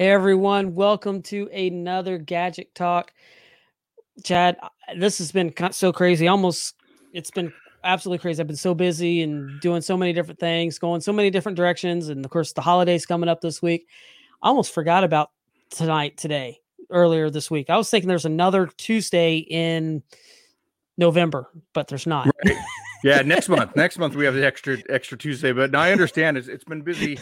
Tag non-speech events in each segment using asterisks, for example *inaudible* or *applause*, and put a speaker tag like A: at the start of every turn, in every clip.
A: Everyone, welcome to another Gadget Talk. Chad, this has been so crazy. Almost, it's been absolutely crazy. I've been so busy and doing so many different things, going so many different directions, and of course, the holidays coming up this week. I almost forgot about tonight, today, earlier this week. I was thinking there's another Tuesday in November, but there's not.
B: Right. Yeah, next month. Next month we have the extra extra Tuesday, but now I understand it's, it's been busy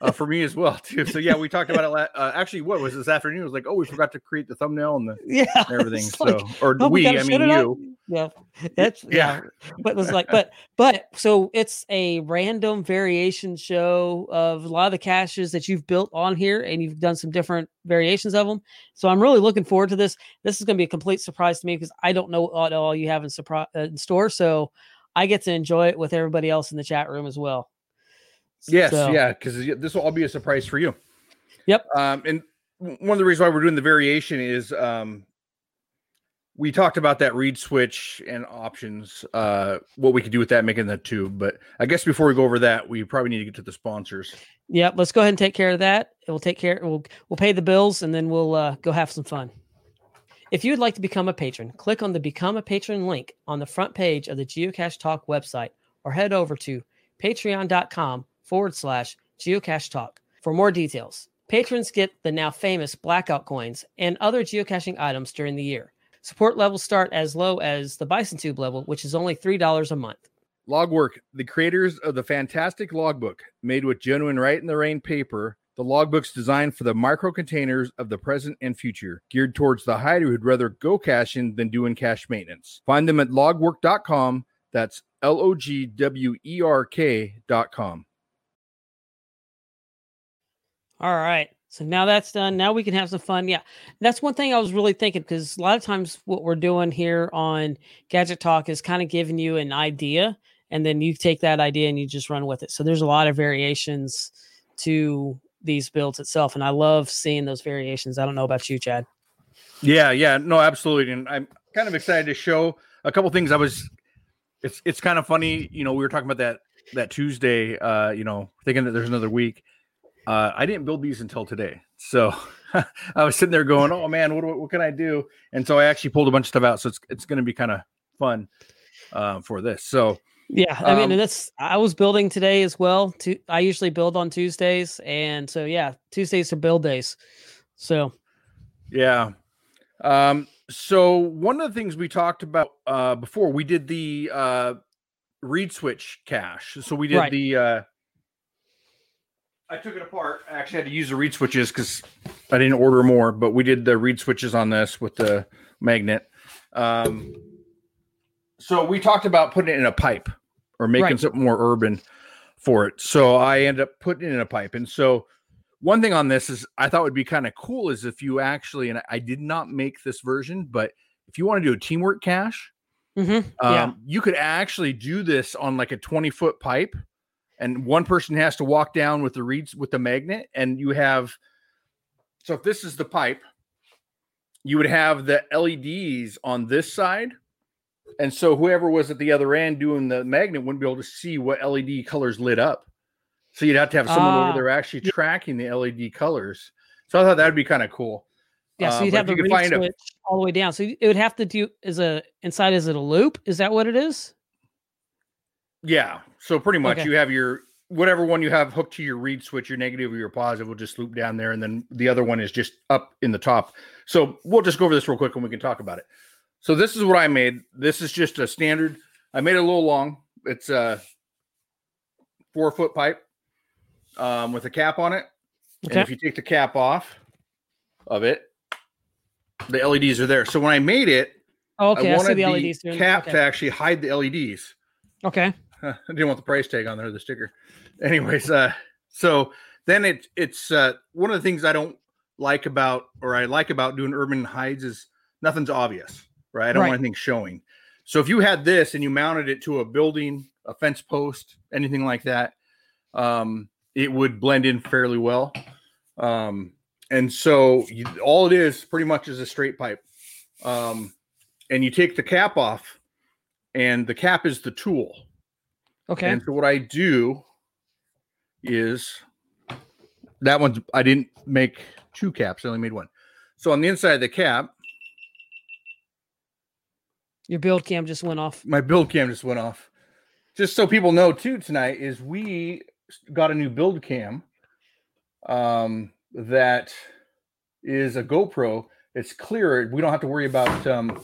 B: uh, for me as well too. So yeah, we talked about it. La- uh, actually, what was this afternoon? It was like, oh, we forgot to create the thumbnail and the *laughs*
A: yeah
B: and everything. So
A: like,
B: or
A: oh,
B: we,
A: gotta
B: I mean
A: up.
B: you.
A: Yeah, that's yeah. But it was like, but but so it's a random variation show of a lot of the caches that you've built on here, and you've done some different variations of them. So I'm really looking forward to this. This is going to be a complete surprise to me because I don't know what all you have in surprise uh, in store. So I get to enjoy it with everybody else in the chat room as well.
B: Yes,
A: So-
B: yeah, because this will all be a surprise for you.
A: Yep.
B: Um, and one of the reasons why we're doing the variation is um, we talked about that reed switch and options, uh, what we could do with that, making the tube. But I guess before we go over that, we probably need to get to the sponsors.
A: Yep, let's go ahead and take care of that. We'll take care. We'll we'll pay the bills and then we'll uh, go have some fun. If you would like to become a patron, click on the Become a Patron link on the front page of the Geocache Talk website, or head over to patreon.com forward slash geocache talk for more details. Patrons get the now famous blackout coins and other geocaching items during the year. Support levels start as low as the Bison Tube level, which is only $3 a month.
B: Logwerk, the creators of the fantastic logbook made with genuine right in the rain paper. The logbook's designed for the micro containers of the present and future, geared towards the hider who'd rather go caching than doing cache maintenance. Find them at logwerk.com. That's L O G W E R K.com.
A: All right. So now that's done. Now we can have some fun. Yeah. That's one thing I was really thinking because a lot of times what we're doing here on Gadget Talk is kind of giving you an idea and then you take that idea and you just run with it. So there's a lot of variations to these builds itself. And I love seeing those variations. I don't know about you, Chad.
B: Yeah, yeah, no, absolutely. And I'm kind of excited to show a couple things. I was it's it's kind of funny, you know, we were talking about that that Tuesday, uh, you know, thinking that there's another week. Uh, I didn't build these until today. So *laughs* I was sitting there going, "Oh man, what, what can I do?" And so I actually pulled a bunch of stuff out. So it's it's going to be kind of fun uh, for this. So
A: Yeah, I mean,
B: Um,
A: and that's I was building today as well. To I usually build on Tuesdays, and so yeah, Tuesdays are build days. So
B: Yeah. Um, so one of the things we talked about uh before we did the uh reed switch cache. So we did
A: Right.
B: the uh I took it apart. I actually had to use the reed switches because I didn't order more, but we did the reed switches on this with the magnet. Um so we talked about putting it in a pipe or making
A: Right.
B: something more urban for it. So I ended up putting it in a pipe. And so one thing on this is I thought would be kind of cool is if you actually, and I did not make this version, but if you want to do a teamwork cache,
A: mhm,
B: um,
A: yeah,
B: you could actually do this on like a 20 foot pipe and one person has to walk down with the reeds with the magnet and you have so if this is the pipe you would have the leds on this side and so whoever was at the other end doing the magnet wouldn't be able to see what led colors lit up so you'd have to have someone
A: Ah,
B: over there actually tracking the led colors so i thought that would be kind of cool
A: yeah. So
B: uh,
A: you'd have the
B: you find a-
A: switch all the way down. So it would have to do is a inside. Is it a loop? Is that what it is?
B: Yeah. So pretty much
A: Okay.
B: you have your whatever one you have hooked to your reed switch, your negative or your positive will just loop down there, and then the other one is just up in the top. So we'll just go over this real quick and we can talk about it. So this is what I made. This is just a standard. I made it a little long. It's a four foot pipe um, with a cap on it. And
A: Okay.
B: if you take the cap off of it, the LEDs are there. So when I made it,
A: Oh, okay,
B: I
A: I,
B: wanted
A: the LEDs.
B: cap
A: okay.
B: to actually hide the LEDs.
A: okay. *laughs*
B: I didn't want the price tag on there, the sticker. Anyways, uh, so then it it's uh one of the things I don't like about or I like about doing urban hides is nothing's obvious, right? I don't
A: Right.
B: want anything showing. So if you had this and you mounted it to a building, a fence post, anything like that, um, it would blend in fairly well. Um, and so you, all it is pretty much is a straight pipe. Um, and you take the cap off, and the cap is the tool.
A: Okay.
B: And so what I do is that one's I didn't make two caps. I only made one. So on the inside of the cap,
A: Your build cam just went off.
B: my build cam just went off. Just so people know too, tonight is we got a new build cam um, that is a GoPro. It's clear. We don't have to worry about um,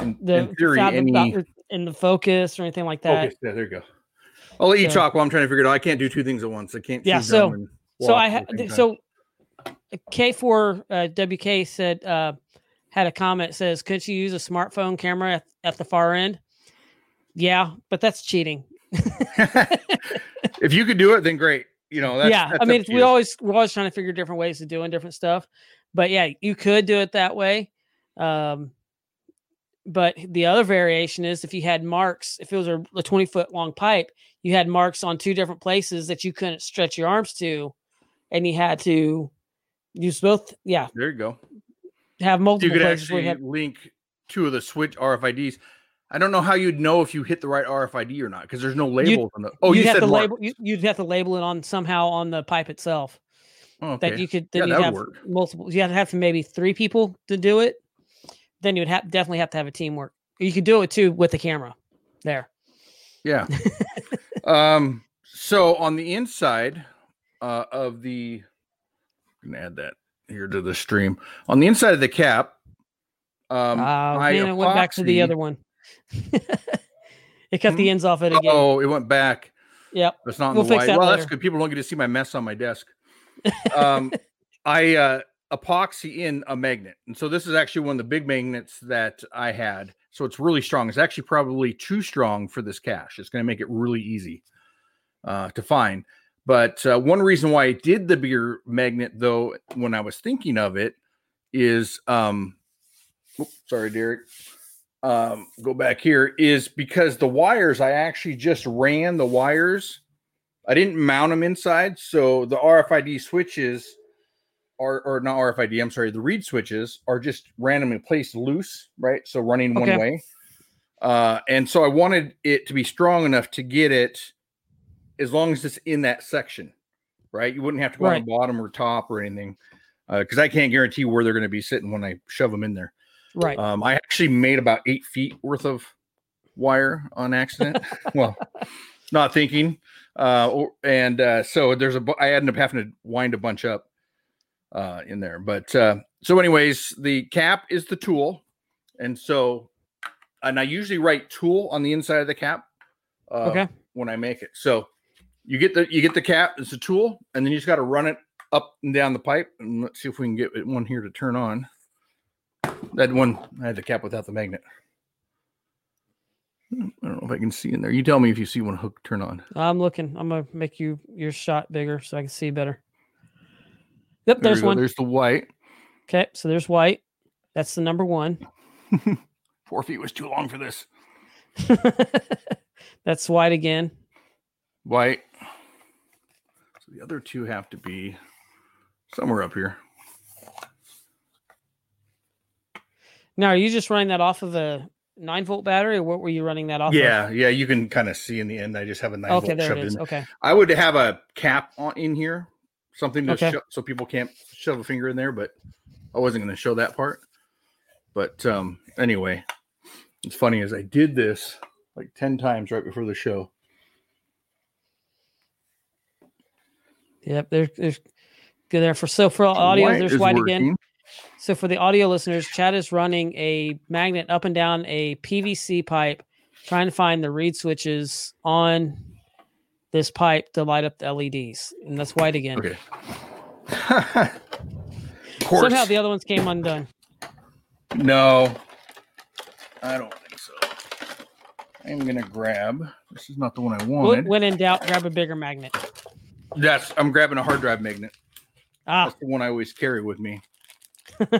B: in,
A: The
B: in theory any
A: in the focus or anything like that.
B: focus. Yeah, there you go. I'll let you
A: So-
B: talk while I'm trying to figure it out. I can't do two things at once. I can't.
A: Yeah, so- So I ha-
B: the same time.
A: so K4 uh, WK said uh, had a comment says, "Couldn't you use a smartphone camera at, at the far end?" Yeah, but that's cheating.
B: if you could do it, then great. You know, that's,
A: yeah,
B: that's
A: I mean, we always we're always trying to figure different ways of doing different stuff. But yeah, you could do it that way. Um, but the other variation is if you had marks, if it was a, a 20 foot long pipe, you had marks on two different places that you couldn't stretch your arms to, and you had to use both. Yeah,
B: There you go.
A: Have multiple. you could
B: actually
A: have.
B: link two of the switch RFIDs. I don't know how you'd know if you hit the right RFID or not because there's no labels on the. Oh, you
A: you'd have
B: said
A: to
B: mark.
A: label. You, you'd have to label it on somehow on the pipe itself.
B: Oh, okay.
A: That you could. Then
B: that
A: you'd have
B: work.
A: multiple. You have to have maybe three people to do it. Then you would have definitely have to have a teamwork. You could do it too with the camera. There.
B: Yeah. *laughs* um. So on the inside uh, of the, I'm gonna add that here to the stream. On the inside of the cap, um,
A: Oh
B: I
A: man, it went back to the other one. *laughs* it cut the ends off it again.
B: Oh, it went back.
A: Yep.
B: That's not in
A: We'll
B: the
A: fix
B: white.
A: that
B: Well, that's good. People don't get to see my mess on my desk. *laughs* Um, I uh, epoxy in a magnet, and so this is actually one of the big magnets that I had. So it's really strong. It's actually probably too strong for this cache. It's going to make it really easy uh, to find. But uh, one reason why I did the beer magnet, though, when I was thinking of it, is um, oops, sorry, Derek. Um, go back here is because the wires I actually just ran the wires. I didn't mount them inside, so the RFID switches are or not RFID. I'm sorry, the reed switches are just randomly placed loose, right? So running one way. Uh, and so I wanted it to be strong enough to get it as long as it's in that section, right? You wouldn't have to go on
A: Right.
B: the bottom or top or anything because I can't guarantee where they're going to be sitting when I shove them in there.
A: Right.
B: Um, I actually made about eight feet worth of wire on accident. *laughs* *laughs* well, not thinking. Uh, or, and uh, so there's a, I ended up having to wind a bunch up uh, in there. But uh, so, anyways, the cap is the tool. And so, and I usually write tool on the inside of the cap uh,
A: okay.
B: when I make it. So you get the you get the cap, it's a tool, and then you just got to run it up and down the pipe. And let's see if we can get it- one here to turn on. That one I had the cap without the magnet. Hmm, I don't know if I can see in there. You tell me if you see one hook turn on.
A: I'm looking. I'm gonna make you your shot bigger so I can see better. Yep,
B: There
A: there's one.
B: There's the white.
A: Okay, so there's white. That's the number one. *laughs*
B: Four feet was too long for this. *laughs*
A: That's white again.
B: White. So the other two have to be somewhere up here.
A: Now, are you just running that off of a nine volt battery, or what were you running that off?
B: Yeah, yeah, you can kind of see in the end. I just have a nine
A: Okay,
B: volt shoved in.
A: Okay.
B: I would have a cap on in here, something to
A: Okay.
B: sho- so people can't shove a finger in there, but I wasn't going to show that part. But um anyway, it's funny as I did this like 10 times right before the show.
A: Yep. There's there's good there for so for audio.
B: White
A: there's white again. So for the audio listeners, Chad is running a magnet up and down a PVC pipe, trying to find the reed switches on this pipe to light up the LEDs, and that's white again.
B: Okay. *laughs* of course.
A: Somehow the other ones came undone.
B: no. I don't think so. I'm to grab. This is not the one I wanted.
A: when in doubt, grab a bigger magnet.
B: That's I'm grabbing a hard drive magnet.
A: Ah,
B: That's the one I always carry with me. *laughs*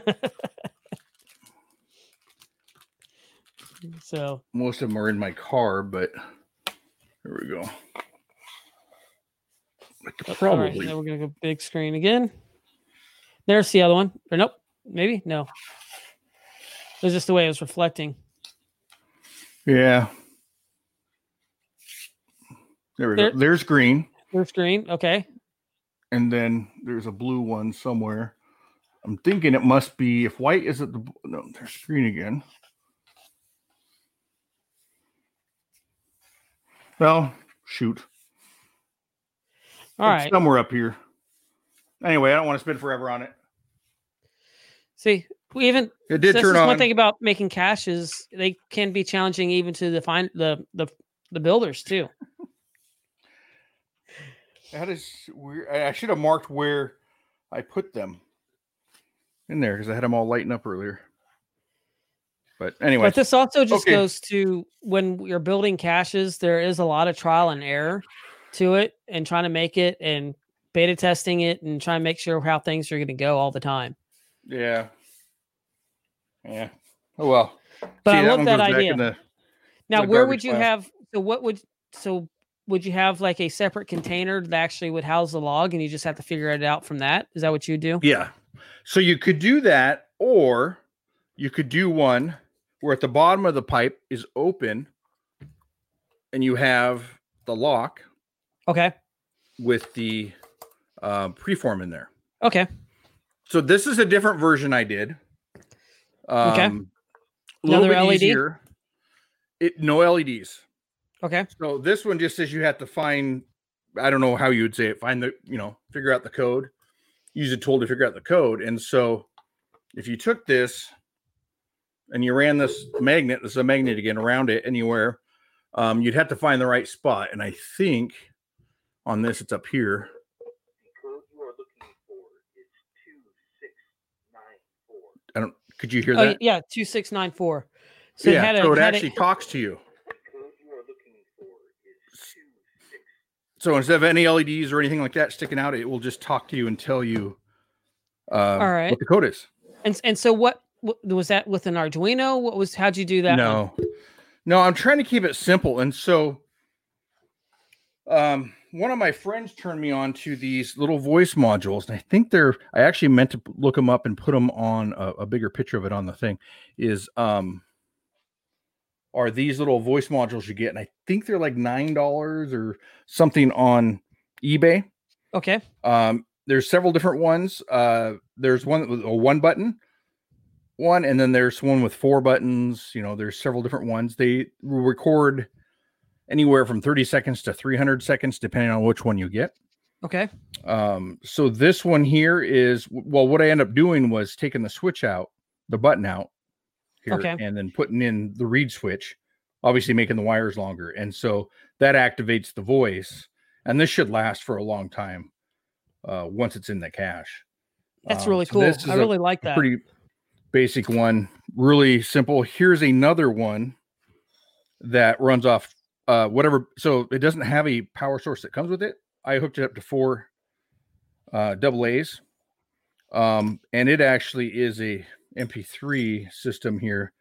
A: so
B: Most of them are in my car, but here we go.
A: Oh,
B: probably
A: right, now we're gonna go big screen again. There's the other one. Or nope, maybe no. It was just the way it was reflecting.
B: Yeah. There we
A: There-
B: go. There's green.
A: There's green. Okay.
B: and then there's a blue one somewhere. I'm thinking it must be if white is at the no, there's green again. Well, shoot.
A: All
B: It's
A: right.
B: somewhere up here. Anyway, I don't want to spend forever on it.
A: See, we even
B: It did turn on.
A: one thing about making caches. They can be challenging even to the find the the the builders too.
B: That is weird. I should have marked where I put them in there because I had them all lighting up earlier. But anyway,
A: But this also just
B: Okay.
A: goes to when you're building caches, there is a lot of trial and error to it and trying to make it and beta testing it and trying to make sure how things are going to go all the time.
B: yeah, yeah. Oh well.
A: But
B: See,
A: I love that idea.
B: the-
A: Now, where would you
B: pile.
A: have? So, what would so would you have like a separate container that actually would house the log, and you just have to figure it out from that? Is that what you do?
B: Yeah. So you could do that, or you could do one where at the bottom of the pipe is open and you have the lock
A: Okay.
B: with the uh, preform in there.
A: Okay.
B: So this is a different version I did. Um,
A: Okay. Another LED?
B: easier. It no LEDs.
A: Okay.
B: So this one just says you have to find. I don't know how you would say it. Find the you know figure out the code. Use a tool to figure out the code. And so if you took this and you ran this magnet, this is a magnet again around it anywhere, um, you'd have to find the right spot. And I think on this it's up here. I don't. Could you hear
A: Oh,
B: that?
A: yeah. Two six nine four. So
B: yeah.
A: it had a,
B: so it
A: had a-
B: actually talks to you. So instead of any LEDs or anything like that sticking out, it will just talk to you and tell you uh,
A: All right.
B: what the code is.
A: and and so what, what was that with an Arduino? What was how'd you do that? one?
B: no, no, I'm trying to keep it simple. And so um, one of my friends turned me on to these little voice modules, and I think they're, I actually meant to look them up and put them on a, a bigger picture of it on the thing. Is um, are these little voice modules you get? And I think they're like $9 or something on eBay.
A: Okay.
B: Um, there's several different ones. Uh, there's one with a one button one, and then there's one with four buttons. You know, there's several different ones. They record anywhere from 30 seconds to 300 seconds, depending on which one you get.
A: Okay.
B: Um, so this one here is well, what I end up doing was taking the switch out, the button out here,
A: Okay.
B: and then putting in the reed switch, obviously making the wires longer. And so that activates the voice, and this should last for a long time uh, once it's in the cache.
A: That's
B: Um,
A: really cool. I really like that.
B: pretty basic one, really simple. Here's another one that runs off uh, whatever. So it doesn't have a power source that comes with it. I hooked it up to four uh, double A's, um, and it actually is a MP3 system here.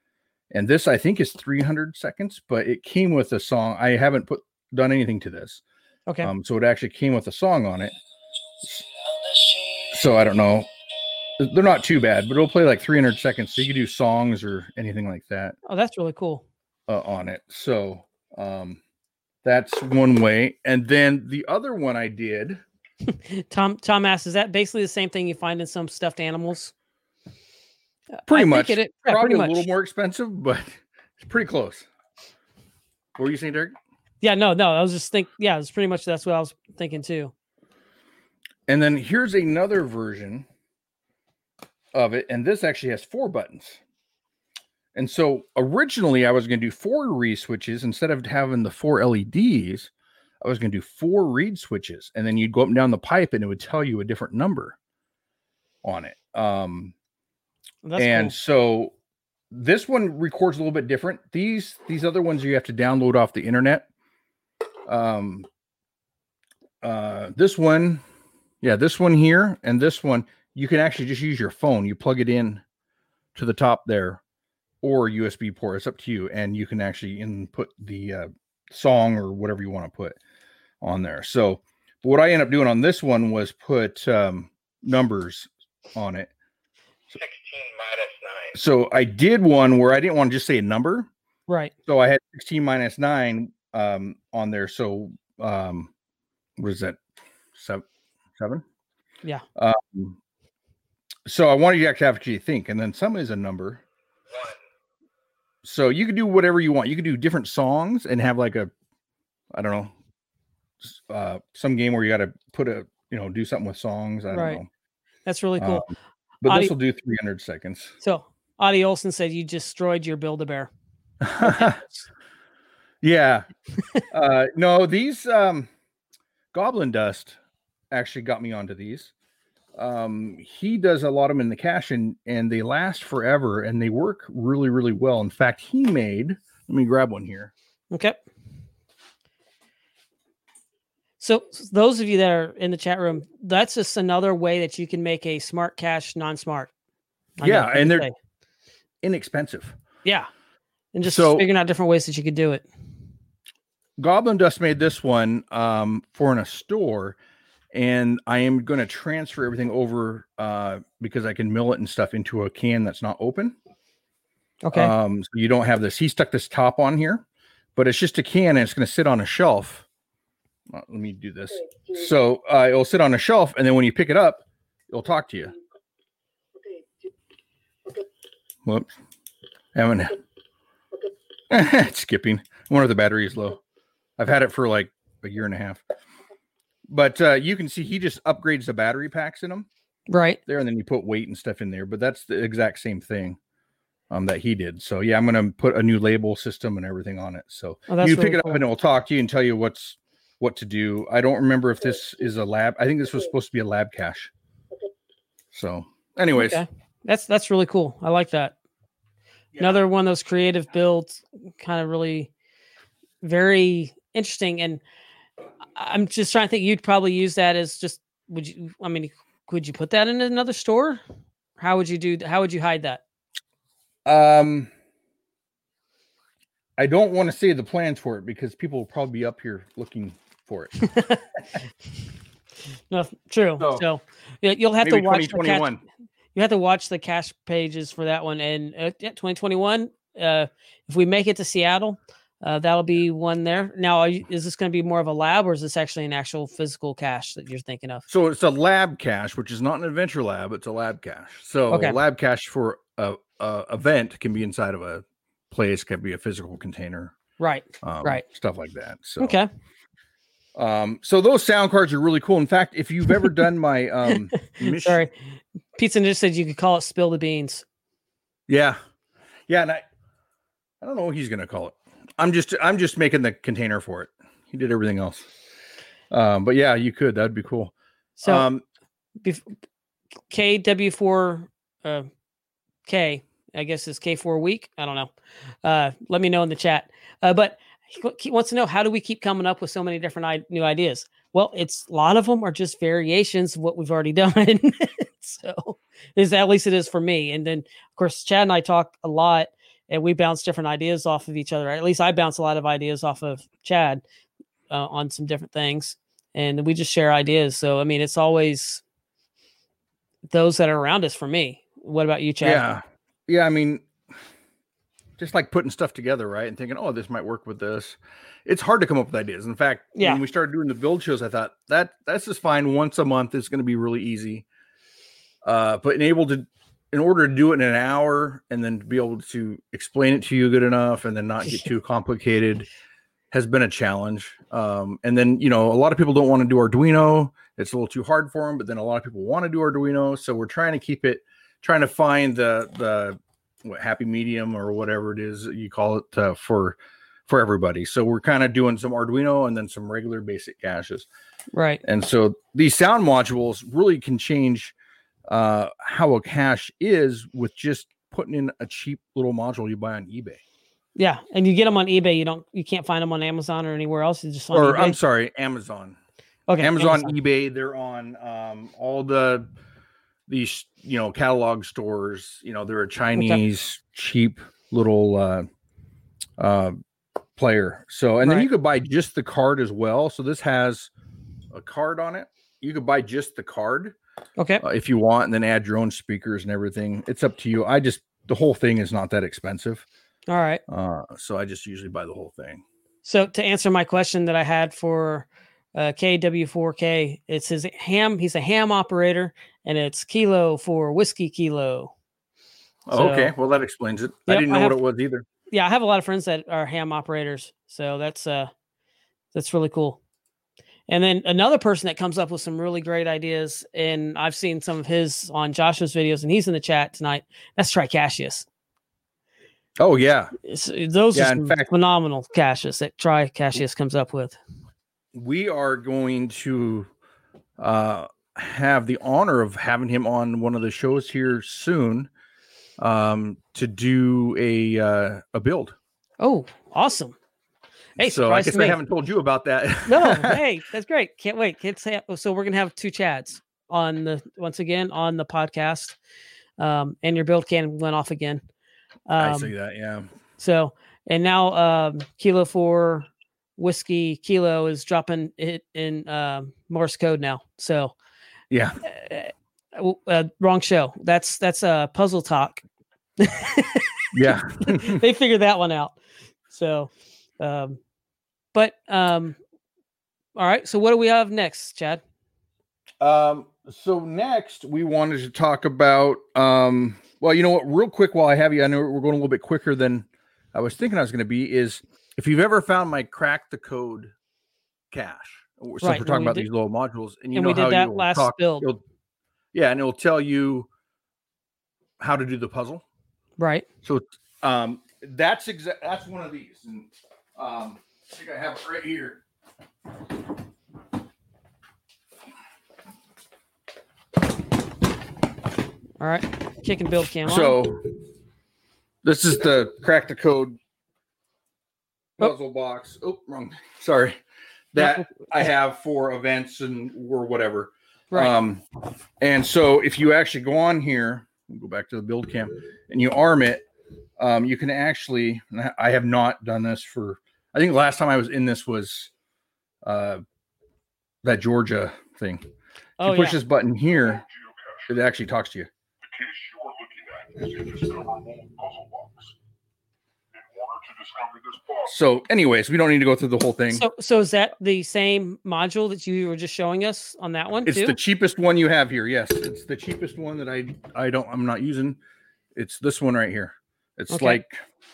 B: And this I think is 300 seconds, but it came with a song. I haven't put done anything to this,
A: okay.
B: um, so it actually came with a song on it. So I don't know. They're not too bad, but it'll play like 300 seconds. So you can do songs or anything like that
A: oh, that's really cool.
B: uh, on it. So um, that's one way. And then the other one I did, *laughs*
A: Tom Tom asks, is that basically the same thing you find in some stuffed animals? Uh,
B: Pretty
A: I
B: much.
A: It, is- yeah,
B: probably
A: pretty
B: a little more expensive, *laughs* but it's pretty close. What were you saying, Derek?
A: Yeah, no, no. I was just think. Yeah, it's pretty much that's what I was thinking too.
B: And then here's another version of it. And this actually has four buttons. And so originally I was going to do four reed switches instead of having the four LEDs. I was going to do four reed switches. And then you'd go up and down the pipe and it would tell you a different number on it. Um,
A: That's
B: and
A: cool.
B: so this one records a little bit different. These these other ones you have to download off the internet. Um uh this one, yeah, this one here and this one, you can actually just use your phone. You plug it in to the top there or USB port. It's up to you. And you can actually input the uh, song or whatever you want to put on there. So what I end up doing on this one was put um, numbers on it.
C: 16 minus 9.
B: So I did one where I didn't want to just say a number.
A: right.
B: So I had 16 minus nine um, on there. So um, what is that? Seven, seven,
A: Yeah.
B: Um, so I wanted you to actually have what you think, and then some is a number.
C: One.
B: So you could do whatever you want. You could do different songs and have like a, I don't know, uh, some game where you got to put a, you know, do something with songs. I don't know.
A: That's really cool.
B: Um, but
A: Audi-
B: this will do 300 seconds.
A: so Audie Olson said you destroyed your Build a Bear. *laughs*
B: yeah. uh, no, these um, Goblin Dust actually got me onto these. Um, he does a lot of them in the cache and and they last forever and they work really really well. In fact, he made. Let me grab one here.
A: Okay. So those of you that are in the chat room, that's just another way that you can make a smart cache non-smart. I
B: Yeah, and they're-
A: say.
B: Inexpensive.
A: yeah, and just
B: So-
A: figuring out different ways that you could do it.
B: Goblin Dust made this one um, for in a store, and I am going to transfer everything over uh, because I can mill it and stuff into a can that's not open.
A: Okay.
B: Um, so you don't have this. He stuck this top on here, but it's just a can and it's going to sit on a shelf. Uh, let me do this. So uh, it'll sit on a shelf, and then when you pick it up, it'll talk to you. Whoops. Having *laughs* it's skipping. I wonder if the battery is low. I've had it for like a year and a half. But uh, you can see he just upgrades the battery packs in them
A: right.
B: there, and then you put weight and stuff in there. But that's the exact same thing um, that he did. So yeah, I'm gonna put a new label system and everything on it. So
A: Oh,
B: you pick
A: really
B: it up
A: cool.
B: and it will talk to you and tell you what's what to do. I don't remember if this is a lab. I think this was supposed to be a lab cache. So, anyways,
A: Okay. That's that's really cool. I like that. Another one of those creative builds, kind of really very interesting. And I- I'm just trying to think. You'd probably use that as just. Would you? I mean, could you put that in another store? How would you do? How would you hide that?
B: um, I don't want to say the plans for it because people will probably be up here looking for it. *laughs*
A: No, true.
B: So,
A: So, you'll have to watch the
B: 2021.
A: you have to watch the cache pages for that one. And uh, yeah, 2021. Uh, if we make it to Seattle, uh, that'll be one there. Now, are you, is this going to be more of a lab, or is this actually an actual physical cache that you're thinking of?
B: So it's a lab cache, which is not an adventure lab. It's a lab cache. So
A: Okay.
B: a lab cache for a, a event can be inside of a place, can be a physical container,
A: Right.
B: um,
A: Right.
B: Stuff like that. So
A: Okay.
B: Um, so those sound cards are really cool. In fact, if you've ever done *laughs* my um, mission,
A: Sorry. Pizza just said you could call it spill the beans.
B: yeah, yeah, and I, I don't know what he's gonna call it. I'm just, I'm just making the container for it. He did everything else. Um, but yeah, you could. That'd be cool.
A: So
B: um,
A: bef- KW4 uh, K, I guess is K4 week. I don't know. Uh, let me know in the chat. Uh, but he, wants to know how do we keep coming up with so many different I- new ideas? Well, it's a lot of them are just variations of what we've already *laughs* done. so is at least it is for me. And then of course Chad and I talk a lot and we bounce different ideas off of each other. At least I bounce a lot of ideas off of Chad uh, on some different things and we just share ideas. So I mean, it's always those that are around us for me. What about you, Chad?
B: yeah, yeah. I mean, just like putting stuff together, right? And thinking, oh, this might work with this. It's hard to come up with ideas. In fact,
A: Yeah.
B: when we started doing the build shows, I thought that that's just fine. Once a month is going to be really easy. Uh, but in able to, in order to do it in an hour and then be able to explain it to you good enough and then not get *laughs* too complicated has been a challenge. Um, and then you know a lot of people don't want to do Arduino. It's a little too hard for them. But then a lot of people want to do Arduino, so we're trying to keep it, trying to find the the what, happy medium or whatever it is you call it uh, for for everybody. So we're kind of doing some Arduino and then some regular basic caches.
A: Right.
B: And so these sound modules really can change uh, how a cache is with just putting in a cheap little module you buy on eBay.
A: Yeah, and you get them on eBay. You don't. You can't find them on Amazon or anywhere else. You just
B: Or
A: eBay.
B: I'm sorry, Amazon.
A: okay,
B: Amazon, eBay, they're on um, all the these you know catalog stores. You know, they're a Chinese cheap little uh, uh, player. So, and then you could buy just the card as well. So this has a card on it. You could buy just the card
A: Okay.
B: uh, if you want, and then add your own speakers and everything. It's up to you. I just the whole thing is not that expensive,
A: All right.
B: uh, so I just usually buy the whole thing.
A: So to answer my question that I had for uh, KW4K. It's his ham. He's a ham operator, and it's kilo for whiskey kilo.
B: Oh, okay, well that explains it. I didn't
A: I
B: know what it was either.
A: Yeah, I have a lot of friends that are ham operators, so that's uh, that's really cool. And then another person that comes up with some really great ideas, and I've seen some of his on Joshua's videos, and he's in the chat tonight. That's Tricasius.
B: Oh yeah,
A: It's, those
B: Yeah,
A: are
B: in fact-
A: phenomenal caches that Tricasius comes up with.
B: We are going to uh, have the honor of having him on one of the shows here soon um, to do a uh, a build.
A: Oh, awesome! Hey,
B: so I guess. I haven't told you about that. *laughs*
A: no, *laughs* hey, that's great. Can't wait. Can't say so. We're gonna have two Chads on the once again on the podcast, um, and your build cam went off again.
B: I
A: Um,
B: see that. Yeah.
A: So and now um, Kilo Four whiskey Kilo is dropping it in um Morse code now. So
B: Yeah.
A: uh, uh, wrong show. That's that's a uh, puzzle talk.
B: Yeah. *laughs*
A: they figured that one out. So, um, but um, all right. So what do we have next, Chad?
B: Um, so next we wanted to talk about um well, you know what, real quick while I have you, I know we're going a little bit quicker than I was thinking I was going to be, is if you've ever found my crack the code cache. Since
A: Right,
B: we're talking about
A: did-
B: these little modules, and you
A: and
B: know
A: we did
B: how
A: that last
B: talk,
A: build.
B: yeah, and it'll tell you how to do the puzzle.
A: Right.
B: So um that's exact that's one of these. And um I think I have it right here.
A: All right. Kick and build cam.
B: So this is the crack the code
A: Oh.
B: puzzle box. Oh, wrong. *laughs* Sorry. That I have for events and or whatever.
A: right.
B: Um, and so if you actually go on here, we'll go back to the build camp and you arm it, um, you can actually, I- I have not done this for, I think last time I was in this was uh, that Georgia thing. If
A: oh
B: you push
A: yeah.
B: this button here, it actually talks to you.
C: The case you are looking at is a discover puzzle box. In order to discover this box,
B: So, anyways, we don't need to go through the whole thing.
A: So so is that the same module that you were just showing us on that one
B: it's
A: too?
B: the cheapest one you have here. Yes, it's the cheapest one that I I don't I'm not using. It's this one right here. It's
A: Okay.
B: like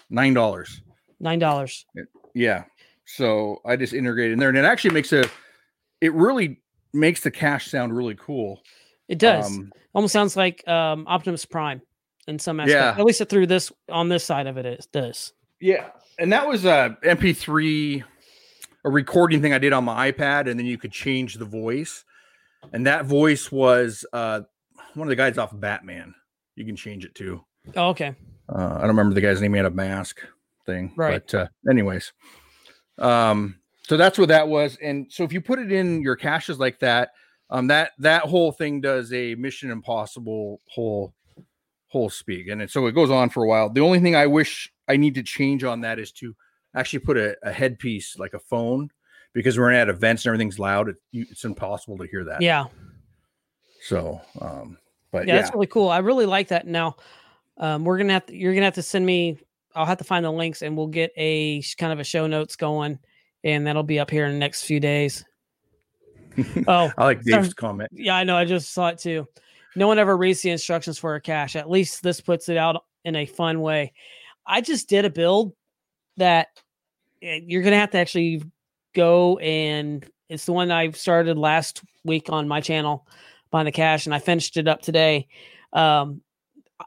B: nine dollars.
A: Nine dollars.
B: Yeah. So I just integrated in there, and it actually makes a. It really makes the cache sound really cool.
A: It does.
B: Um,
A: Almost sounds like um, Optimus Prime in some aspect.
B: Yeah.
A: At least it through this on this side of it, it does.
B: Yeah, and that was a MP3, a recording thing I did on my iPad, and then you could change the voice, and that voice was uh one of the guys off Batman. You can change it to.
A: Oh, okay.
B: Uh, I don't remember the guy's name. He had a mask thing.
A: Right.
B: But uh, anyways, um, so that's what that was. And so if you put it in your caches like that, um, that that whole thing does a Mission Impossible whole whole speak, and so it goes on for a while. The only thing I wish I need to change on that is to actually put a, a headpiece like a phone, because we're at events and everything's loud. It, you, it's impossible to hear that.
A: Yeah.
B: So, um, but
A: yeah,
B: yeah,
A: that's really cool. I really like that. Now, um, we're gonna have to. You're gonna have to send me. I'll have to find the links, and we'll get a kind of a show notes going, and that'll be up here in the next few days. *laughs* Oh,
B: I like
A: sorry.
B: Dave's comment.
A: yeah, I know. I just saw it too. No one ever reads the instructions for a cache. At least this puts it out in a fun way. I just did a build that eh, you're gonna have to actually go and it's the one I started last week on my channel behind the cache, and I finished it up today. Um,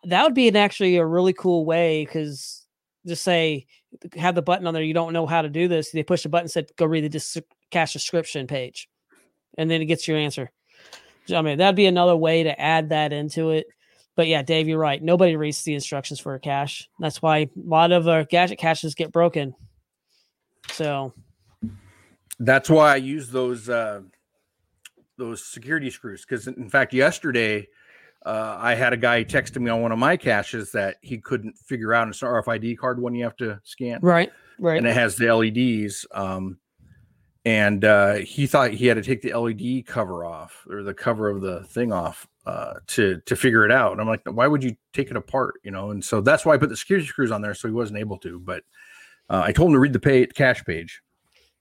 A: that would be an actually a really cool way because just say have the button on there. You don't know how to do this. They push a button, said go read the dis- cache description page, and then it gets your answer. I mean, that'd be another way to add that into it. But yeah, Dave, you're right. Nobody reads the instructions for a cache. That's why a lot of our gadget caches get broken. So
B: that's why I use those uh, those security screws. Because in fact, yesterday uh, I had a guy texting me on one of my caches that he couldn't figure out. It's an RFID card one you have to scan,
A: right, right.
B: and it has the LEDs. Um, and uh, he thought he had to take the LED cover off or the cover of the thing off uh, to to figure it out. And I'm like, why would you take it apart? You know? And so that's why I put the security screws on there, so he wasn't able to. But uh, I told him to read the pay cache page.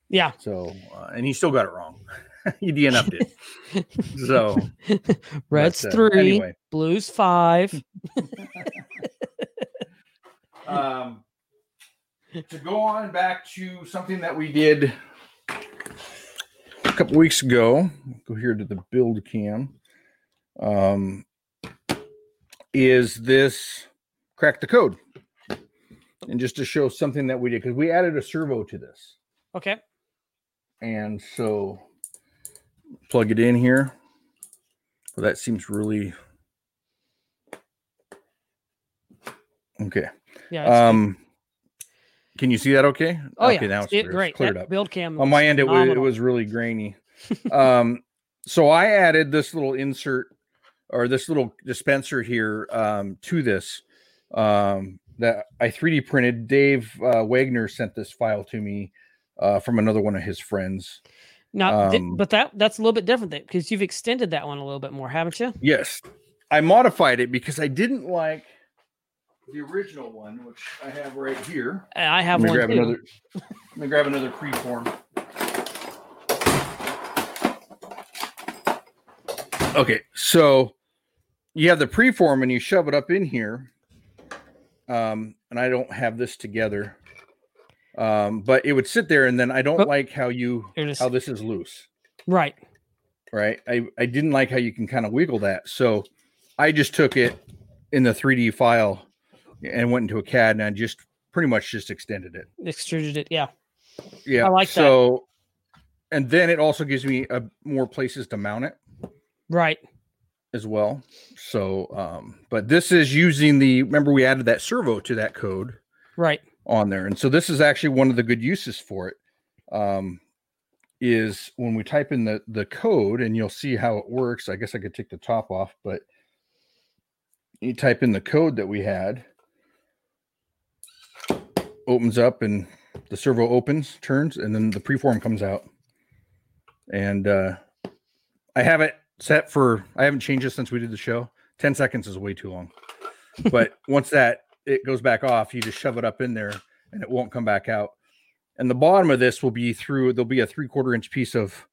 A: Yeah.
B: So, uh, and he still got it wrong. *laughs* he DNF'd it. So, *laughs*
A: Reds
B: but, uh,
A: three,
B: Anyway,
A: Blues five. *laughs*
B: um, to go on back to something that we did a couple weeks ago, go here to the build cam. Um, is this crack the code? And just to show something that we did, because we added a servo to this.
A: Okay.
B: And so plug it in here. Well, that seems really okay.
A: Yeah.
B: Um, can you see that okay?
A: oh
B: okay,
A: yeah.
B: now it's,
A: it
B: clear. It's
A: great.
B: cleared
A: That
B: up.
A: build cam.
B: On my end, it was, it was really grainy. *laughs* um, so I added this little insert or this little dispenser here um, to this um, that I 3D printed. Dave uh, Wagner sent this file to me uh, from another one of his friends.
A: Now,
B: um,
A: but that that's a little bit different because you've extended that one a little bit more, haven't you?
B: Yes, I modified it because I didn't like the original one, which I have right here.
A: And I have
B: Let me
A: one
B: grab
A: too.
B: another. Let me grab another preform. Okay, so you have the preform and you shove it up in here. Um, and I don't have this together. Um, but it would sit there, and then I don't
A: Oh.
B: like how you
A: Here
B: how this is loose.
A: Right.
B: Right. I, I didn't like how you can kind of wiggle that. So I just took it in the 3D file and went into a CAD and I just pretty much just extended it.
A: Extruded it. Yeah.
B: Yeah.
A: I like that.
B: so, and then it also gives me a, more places to mount it
A: Right.
B: as well. So, um, but this is using the remember we added that servo to that code
A: Right.
B: on there, and so this is actually one of the good uses for it. Um, is when we type in the the code, and you'll see how it works. I guess I could take the top off, but you type in the code that we had, opens up, and the servo opens, turns, and then the preform comes out. And uh, I have it set for. I haven't changed it since we did the show. Ten seconds is way too long. But *laughs* once that it goes back off, you just shove it up in there, and it won't come back out. And the bottom of this will be through. There'll be a three quarter inch piece of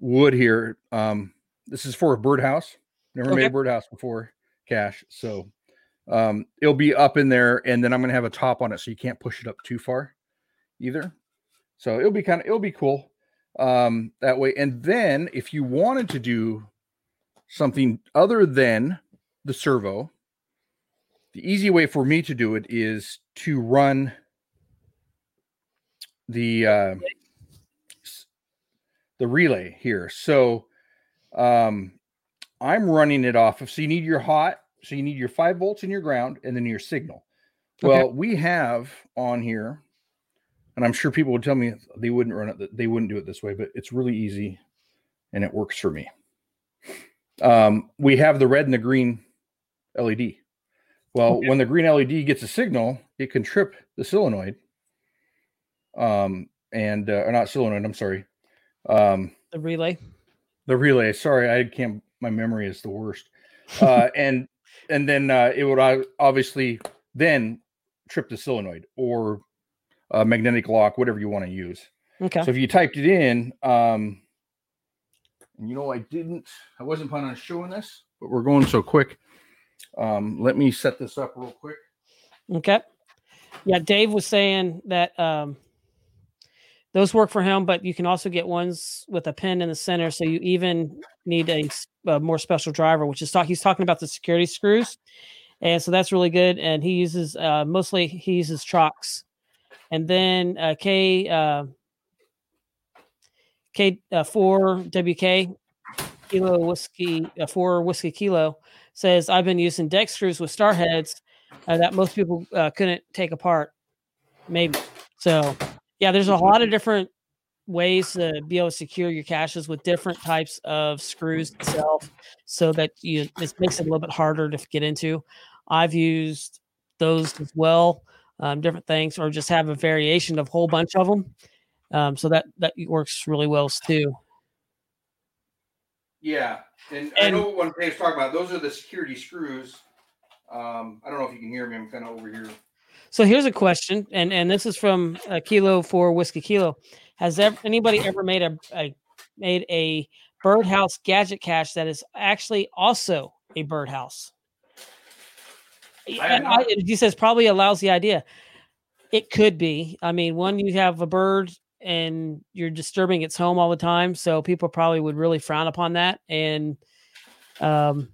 B: wood here. Um, this is for a birdhouse. Never made a birdhouse before, Cash. So um, it'll be up in there, and then I'm gonna have a top on it, so you can't push it up too far, either. So it'll be kind of it'll be cool um, that way. And then if you wanted to do something other than the servo, the easy way for me to do it is to run the uh, the relay here. So um, I'm running it off of. So you need your hot. So you need your five volts in your ground, and then your signal.
A: Okay.
B: Well, we have on here, and I'm sure people would tell me they wouldn't run it. They wouldn't do it this way, but it's really easy, and it works for me. Um, we have the red and the green LED. Well,
A: Okay.
B: when the green LED gets a signal, it can trip the solenoid. Um, and uh, or not solenoid. I'm sorry. Um,
A: The relay.
B: the relay. Sorry, I can't. My memory is the worst. Uh, *laughs* and and then uh, it would obviously then trip the solenoid or uh, magnetic lock, whatever you want to use.
A: Okay.
B: So if you typed it in, um, and you know, I didn't. I wasn't planning on showing this, but we're going so quick. Um, let me set this up real quick.
A: Okay. Yeah, Dave was saying that um, those work for him, but you can also get ones with a pin in the center. So you even need a more special driver, which is talk. He's talking about the security screws, and so that's really good. And he uses uh, mostly he uses chocks, and then uh, K uh, K uh, four WK kilo whiskey uh, four whiskey kilo says I've been using deck screws with star heads uh, that most people couldn't take apart. Maybe so. Yeah, there's a lot of different ways to be able to secure your caches with different types of screws itself, so that you it makes it a little bit harder to get into. I've used those as well, um, different things, or just have a variation of a whole bunch of them. Um, so that that works really well too.
B: Yeah, and,
A: I
B: I
A: know
B: know what one Dave's talking about. Those are the security screws. Um, I don't know if you can hear me. I'm kind of over here.
A: So here's a question, and and this is from uh, Kilo for Whiskey Kilo. Has ever, anybody ever made a, a made a birdhouse gadget cache that is actually also a birdhouse?
B: I
A: I- he says probably a lousy idea. It could be. I mean, one you have a bird and you're disturbing its home all the time, so people probably would really frown upon that. And um,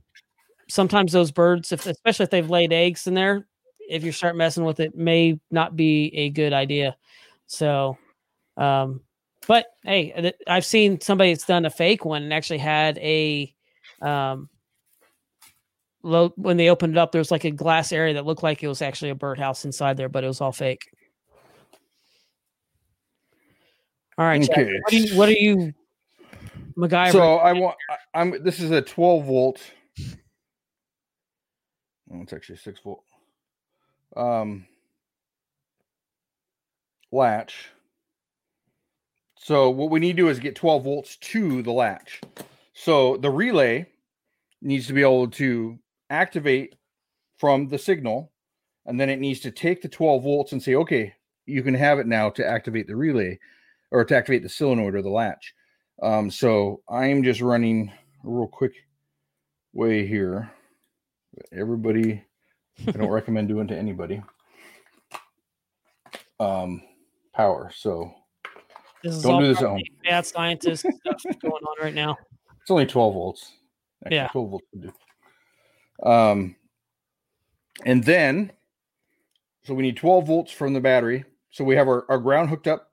A: sometimes those birds, if especially if they've laid eggs in there, if you start messing with it, may not be a good idea. So, um, but hey, I've seen somebody that's done a fake one and actually had a um, low when they opened it up, there was like a glass area that looked like it was actually a birdhouse inside there, but it was all fake. All right,
B: Okay.
A: what, do you, what are you, MacGyver?
B: So I want. I'm. This is a 12 volt. Oh, it's actually six volt. Um. Latch. So what we need to do is get 12 volts to the latch. So the relay needs to be able to activate from the signal, and then it needs to take the 12 volts and say, okay, you can have it now to activate the relay or to activate the solenoid or the latch. Um, so I'm just running a real quick way here. Everybody, I don't recommend doing to anybody. Um, power. So
A: this is
B: don't do this at
A: home. bad scientist stuff going on right now.
B: it's only 12 volts. Actually,
A: Yeah.
B: 12 volts would do. Um, and then, so we need 12 volts from the battery. So we have our, our ground hooked up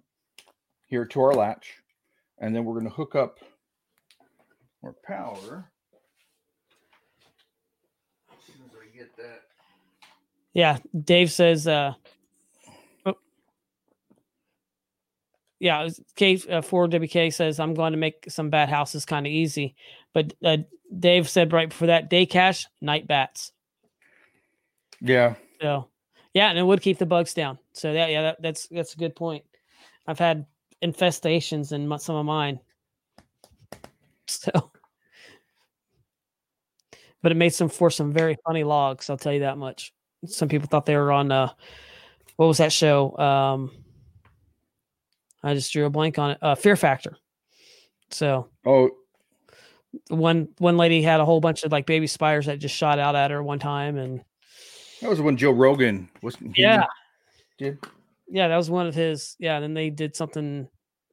B: here to our latch, and then we're going to hook up our power. As soon as I get that.
A: Yeah, Dave says. uh oh. Yeah, K uh, four WK says I'm going to make some bad houses kind of easy, but uh, Dave said right before that day cash night bats.
B: Yeah.
A: So yeah, and it would keep the bugs down. So yeah, yeah, that, that's that's a good point. I've had infestations in my- some of mine. So, but it made some for some very funny logs. I'll tell you that much. Some people thought they were on uh, what was that show? Um, I just drew a blank on it. Uh, Fear Factor. So
B: Oh,
A: one one lady had a whole bunch of like baby spiders that just shot out at her one time, and
B: that was when Joe Rogan wasn't.
A: yeah,
B: Did
A: yeah, that was one of his. Yeah, and then they did something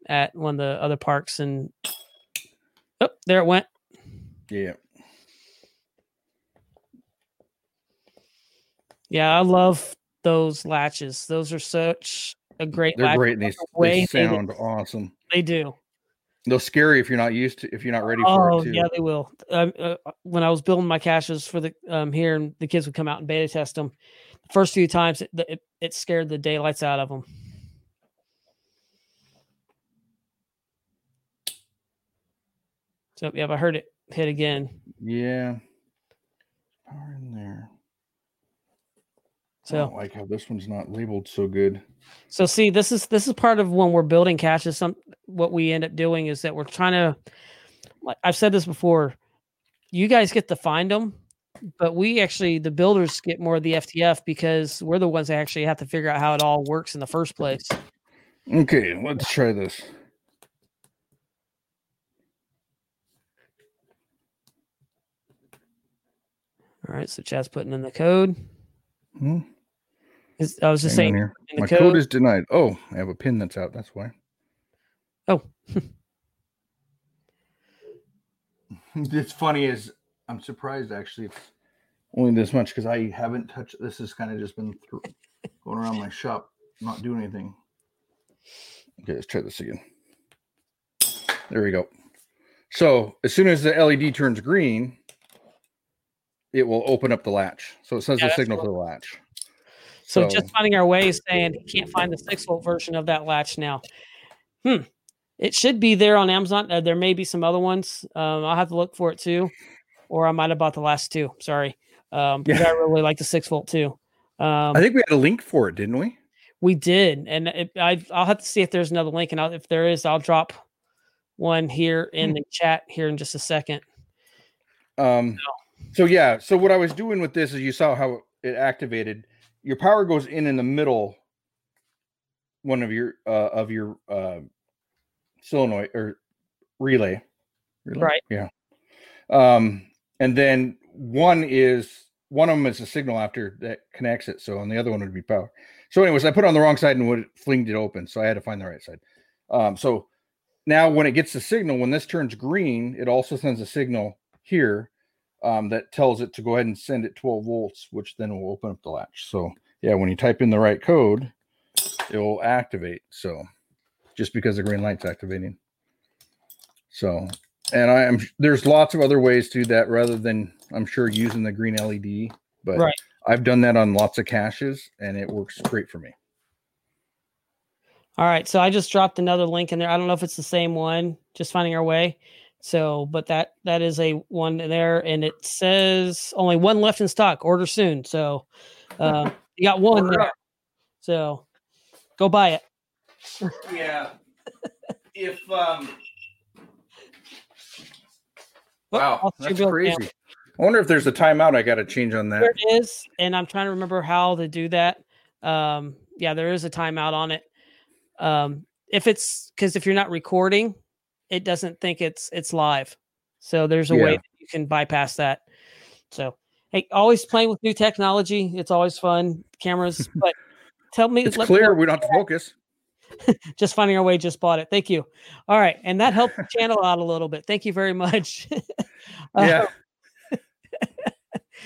A: at one of the other parks, and oh, there it went.
B: yeah.
A: Yeah, I love those latches. Those are such a great.
B: They're
A: latch.
B: great they,
A: way
B: they
A: they
B: sound awesome.
A: They do.
B: They're scary if you're not used to if you're not ready for
A: Oh
B: it too.
A: yeah, they will. Um, uh, when I was building my caches for the um here, and the kids would come out and beta test them. The first few times, it, it, it scared the daylights out of them. So yeah, I heard it hit again.
B: Yeah. Power in there. I
A: So
B: don't like how this one's not labeled so good.
A: So see, this is this is part of when we're building caches. Some what we end up doing is that we're trying to. Like I've said this before, you guys get to find them, but we actually the builders get more of the FTF because we're the ones that actually have to figure out how it all works in the first place.
B: Okay, let's try this.
A: All right, so Chad's putting in the code.
B: Hmm,
A: Is- I was just
B: hang on
A: saying
B: here.
A: in the
B: My
A: code.
B: code is denied. Oh, I have a pin that's out. That's why.
A: Oh. *laughs*
B: it's funny is I'm surprised actually it's only this much because I haven't touched this has kind of just been through, going around my shop not doing anything. Okay, let's try this again. There we go. So as soon as the LED turns green, it will open up the latch. So it sends
A: Yeah,
B: the signal
A: cool.
B: to the latch.
A: So,
B: So-
A: just finding our way is saying he can't find the six volt version of that latch now. Hmm. It should be there on Amazon. Uh, there may be some other ones. Um, I'll have to look for it too, or I might have bought the last two. Sorry. Um,
B: Yeah.
A: I really like the six volt too. Um,
B: I think we had a link for it, didn't we?
A: we did, and it, I, I'll have to see if there's another link, and I'll, if there is, I'll drop one here in
B: Hmm.
A: the chat here in just a second.
B: Um, so yeah, so what I was doing with this is you saw how it activated. Your power goes in in the middle one of your uh, of your uh, solenoid or relay. relay?
A: Right.
B: Yeah. Um, and then one is one of them is a signal after that connects it. So on the other one would be power. So, anyways, I put it on the wrong side and would flinged it open. So I had to find the right side. Um, so now when it gets the signal, when this turns green, it also sends a signal here um, that tells it to go ahead and send it 12 volts, which then will open up the latch. So yeah, when you type in the right code, it will activate. So just because the green light's activating. So, and I am there's lots of other ways to do that rather than I'm sure using the green LED, but
A: Right.
B: I've done that on lots of caches and it works great for me.
A: All right, so I just dropped another link in there. I don't know if it's the same one. Just finding our way. So, but that that is a one there, and it says only one left in stock. Order soon. So, uh, you got one there. So, go buy it.
B: Yeah. *laughs* if um
A: Oh,
B: wow,
A: I'll
B: that's crazy.
A: now.
B: I wonder if there's a timeout I got to change on that.
A: There it is, and I'm trying to remember how to do that. Um, yeah, there is a timeout on it. Um, if it's because if you're not recording, it doesn't think it's it's live. So there's a way
B: Yeah.
A: that you can bypass that. So hey, always playing with new technology. It's always fun. Cameras, *laughs* but tell me,
B: It's
A: let me
B: clear we don't have to focus. *laughs*
A: just finding our way. Just bought it. Thank you. All right, and that helped the channel out a little bit. Thank you very much. *laughs* Uh,
B: Yeah.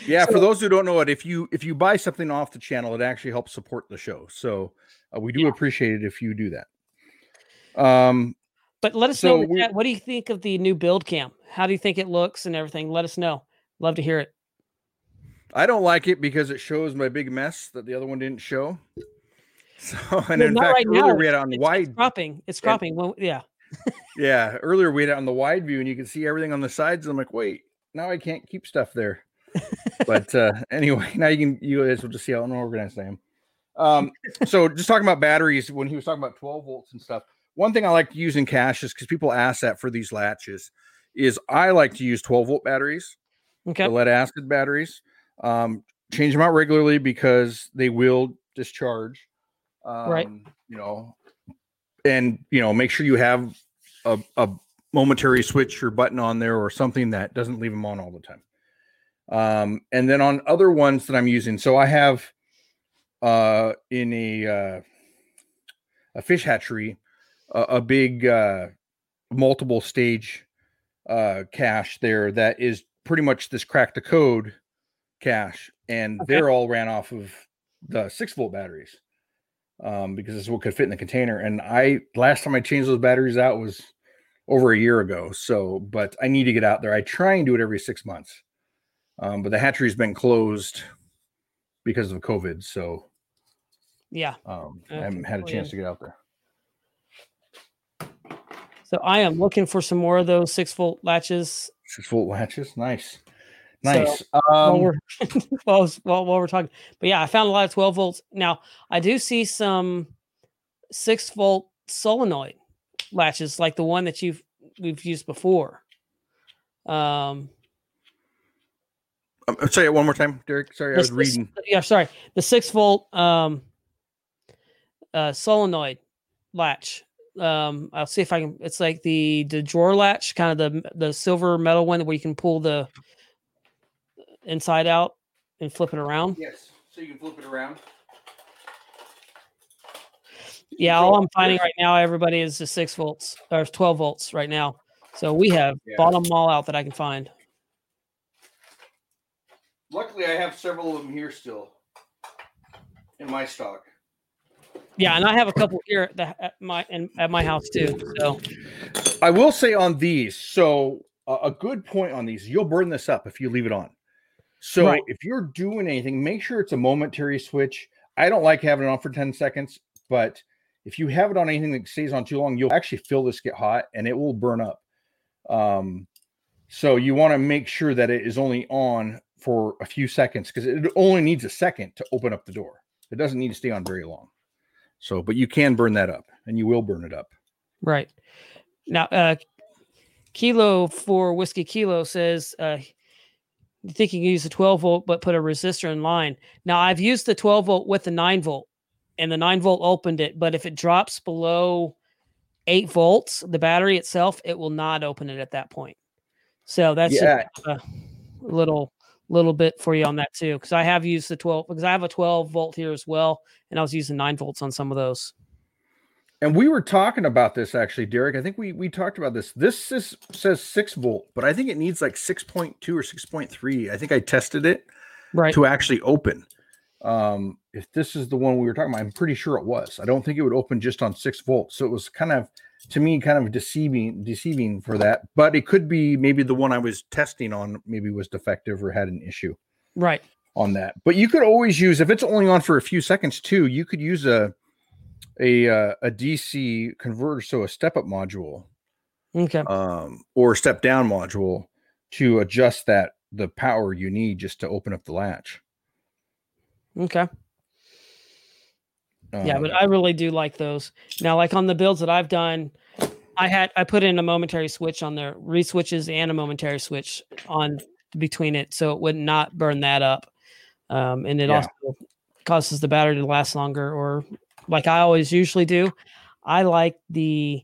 B: yeah, for those who don't know it, if you if you buy something off the channel, it actually helps support the show. So uh, we do appreciate it if you do that. Um,
A: But let us
B: So
A: know.
B: we-
A: what do you think of the new build cam? How do you think it looks and everything? Let us know. Love to hear it.
B: I don't like it because it shows my big mess that the other one didn't show. *laughs* So, and
A: Well,
B: in fact,
A: right now.
B: earlier we had it on
A: It's, it's
B: wide
A: cropping. It's cropping. Well, yeah.
B: Yeah, *laughs* earlier we had it on the wide view, and you can see everything on the sides. I'm like, wait, now I can't keep stuff there. but uh, *laughs* anyway, now you can you guys will just see how unorganized I am. Um, so just talking about batteries, when he was talking about 12 volts and stuff, one thing I like to use in caches because people ask that for these latches is I like to use 12 volt batteries,
A: Okay.
B: the lead acid batteries. Um, change them out regularly because they will discharge. Um,
A: Right.
B: You know, and you know, make sure you have a, a momentary switch or button on there or something that doesn't leave them on all the time. Um, and then on other ones that I'm using, so I have uh in a uh a fish hatchery a, a big uh multiple stage uh cache there that is pretty much this crack the code cache and
A: Okay.
B: they're all ran off of the six volt batteries um because this is what could fit in the container and i last time i changed those batteries out was over a year ago so but i need to get out there i try and do it every six months um but the hatchery's been closed because of covid so
A: Yeah.
B: um i haven't had a chance to get out there
A: So I am looking for some more of those six volt latches.
B: six volt latches nice
A: So,
B: nice
A: while
B: um
A: we're *laughs* while, while, while we're talking. But yeah, I found a lot of 12 volts. Now I do see some six volt solenoid latches like the one that you've we've used before. Um
B: um, say it one more time derek sorry i was
A: s-
B: reading
A: yeah, sorry. The six volt um uh solenoid latch. Um I'll see if I can it's like the the drawer latch, kind of the the silver metal one where you can pull the inside out and flip it around.
B: yes so you can flip it around
A: Yeah, all I'm finding right now, everybody, is the six volts or 12 volts right now. So we have
B: Yeah.
A: bought them all out that I can find.
B: luckily i have several of them here still in my stock
A: Yeah, and I have a couple here at, the, at my in, at my house too. So
B: I will say on these, so a a good point on these, you'll burn this up if you leave it on. So
A: Right.
B: if you're doing anything, make sure it's a momentary switch. I don't like having it on for 10 seconds, but if you have it on anything that stays on too long, you'll actually feel this get hot and it will burn up. Um, so you want to make sure that it is only on for a few seconds because it only needs a second to open up the door. It doesn't need to stay on very long. So, but you can burn that up and you will burn it up.
A: right now, uh, Kilo for whiskey Kilo says, uh, "You think you can use a 12 volt, but put a resistor in line?" Now I've used the 12 volt with the 9 volt, and the 9 volt opened it. But if it drops below eight volts, the battery itself, it will not open it at that point. So that's
B: Yeah.
A: a little little bit for you on that too. Because I have used the 12 because I have a 12 volt here as well, and I was using nine volts on some of those.
B: And we were talking about this actually, Derek. I think we we talked about this. This is, says six volt, but I think it needs like six point two or six point three. I think I tested it
A: Right.
B: to actually open. Um, if this is the one we were talking about, I'm pretty sure it was. I don't think it would open just on six volts. So it was kind of to me kind of deceiving deceiving for that. But it could be maybe the one I was testing on maybe was defective or had an issue
A: Right.
B: on that. But you could always use if it's only on for a few seconds too. You could use a a uh, a DC converter, so a step up module
A: Okay.
B: um, or step down module to adjust that the power you need just to open up the latch.
A: Okay. Yeah, but
B: Um,
A: I really do like those. Now, like on the builds that I've done, I had I put in a momentary switch on there, reed switches and a momentary switch on between it, so it would not burn that up. Um, and it
B: Yeah.
A: also causes the battery to last longer. Or like I always usually do, I like the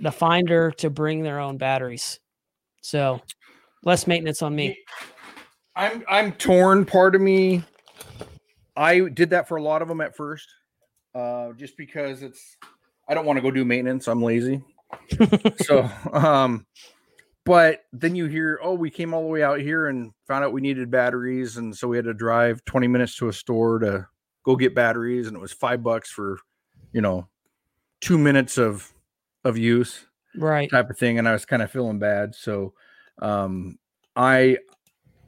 A: the finder to bring their own batteries, so less maintenance on me.
B: I'm I'm torn. Part of me, I did that for a lot of them at first, uh, just because it's I don't want to go do maintenance. I'm lazy. *laughs* so, um, but then you hear, oh, we came all the way out here and found out we needed batteries, and so we had to drive 20 minutes to a store to go get batteries, and it was five bucks for, you know, two minutes of of use
A: Right.
B: type of thing and i was kind of feeling bad so um i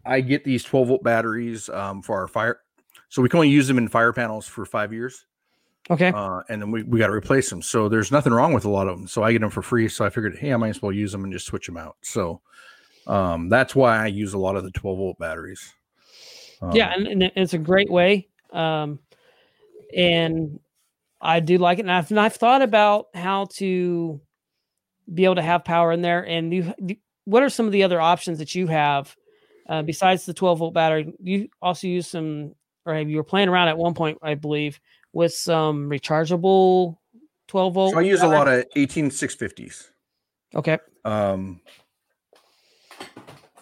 B: i get these 12 volt batteries um for our fire so we can only use them in fire panels for five years
A: Okay.
B: uh and then we, we got to replace them. So there's nothing wrong with a lot of them so i get them for free. So i figured hey i might as well use them and just switch them out. So um that's why i use a lot of the 12 volt batteries.
A: Yeah
B: Um,
A: and, and it's a great way um and i do like it. And I've, and I've thought about how to be able to have power in there. And you what are some of the other options that you have uh, besides the 12 volt battery? You also use some or have you were playing around at one point i believe with some rechargeable 12 volt
B: so i use a lot of 18650s
A: okay
B: um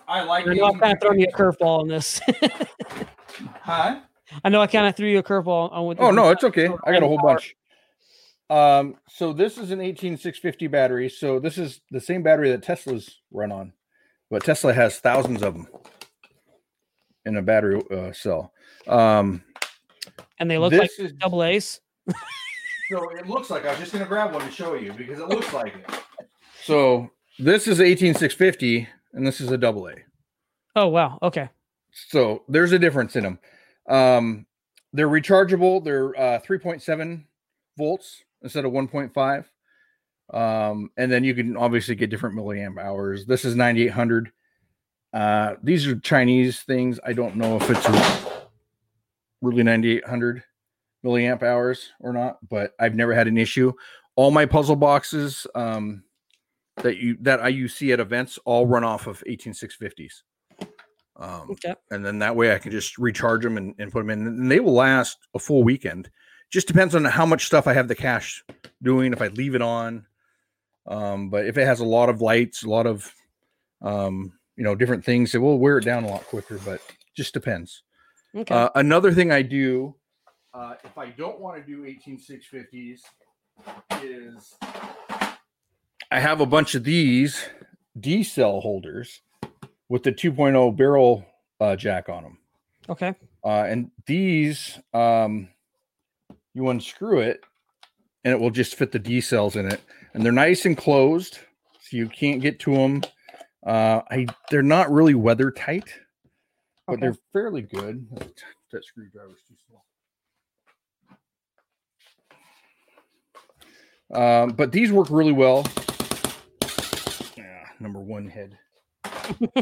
B: i like
A: i know i'm kind of throwing you a curveball on this
B: huh
A: i know i kind of threw you a curveball on with
B: Oh no, it's okay. I got a whole
A: power.
B: bunch. Um, so this is an 18650 battery. So this is the same battery that Tesla's run on, but Tesla has thousands of them in a battery uh, cell. Um,
A: and they look like
B: this is
A: double a's
B: so it looks like I was just gonna grab one to show you because it looks like it. So this is 18650 and this is a double A.
A: oh wow okay
B: So there's a difference in them. Um, they're rechargeable. They're uh, 3.7 volts instead of 1.5. Um, and then you can obviously get different milliamp hours. This is 9800. Uh, these are Chinese things. I don't know if it's really 9800 milliamp hours or not, but I've never had an issue. All my puzzle boxes um, that you that I you see at events all run off of 18650s. Um,
A: okay
B: and then that way I can just recharge them and, and put them in, and they will last a full weekend. Just depends on how much stuff I have the cache doing. If I leave it on, um, but if it has a lot of lights, a lot of um, you know different things, it will wear it down a lot quicker. But just depends.
A: Okay
B: Uh, another thing I do, uh, if I don't want to do 18650s, is I have a bunch of these D cell holders with the 2.0 barrel uh, jack on them.
A: okay
B: Uh, and these, um, you unscrew it and it will just fit the D cells in it. And they're nice and closed, so you can't get to them. Uh, I they're not really weather tight, but
A: Okay.
B: they're fairly good. That screwdriver's too small. Um, but these work really well. Yeah, number one head. *laughs*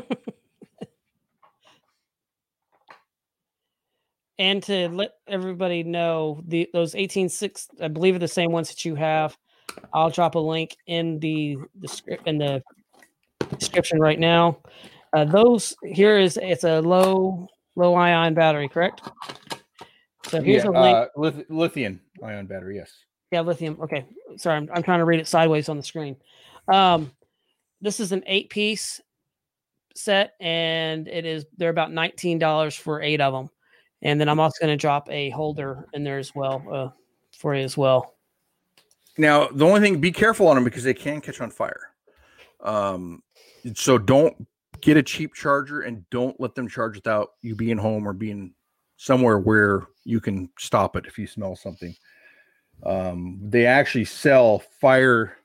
A: and to let everybody know the those 186 i believe are the same ones that you have i'll drop a link in the the script in the description right now uh, those here is it's a low low ion battery correct so here's
B: yeah,
A: a link
B: uh, lith- lithium ion battery. Yes.
A: yeah lithium okay sorry, I'm, I'm trying to read it sideways on the screen. Um, this is an eight piece set, and it is they're about nineteen dollars for eight of them. And then I'm also going to drop a holder in there as well uh, for you as well.
B: Now, the only thing, be careful on them because they can catch on fire. Um, so don't get a cheap charger and don't let them charge without you being home or being somewhere where you can stop it if you smell something. Um, they actually sell fire.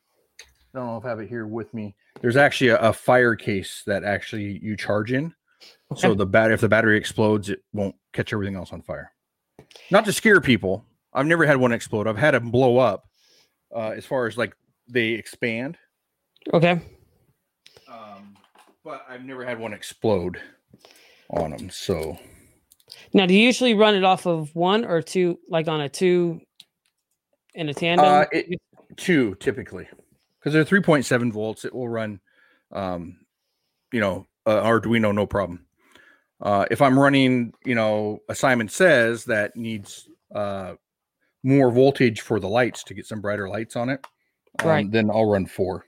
B: I don't know if I have it here with me. There's actually a, a fire case that actually you charge in. So the bat if the battery explodes, it won't catch everything else on fire. Not to scare people. I've never had one explode. I've had them blow up. Uh, as far as like they expand,
A: Okay.
B: But I've never had one explode on them. So
A: Now, do you usually run it off of one or two, like on a two in a tandem?
B: Uh, it, two typically, because they're three point seven volts. It will run, um, you know, uh, Arduino no problem. Uh, if I'm running, you know, a Simon says that needs uh, more voltage for the lights to get some brighter lights on it, um,
A: Right.
B: then I'll run four.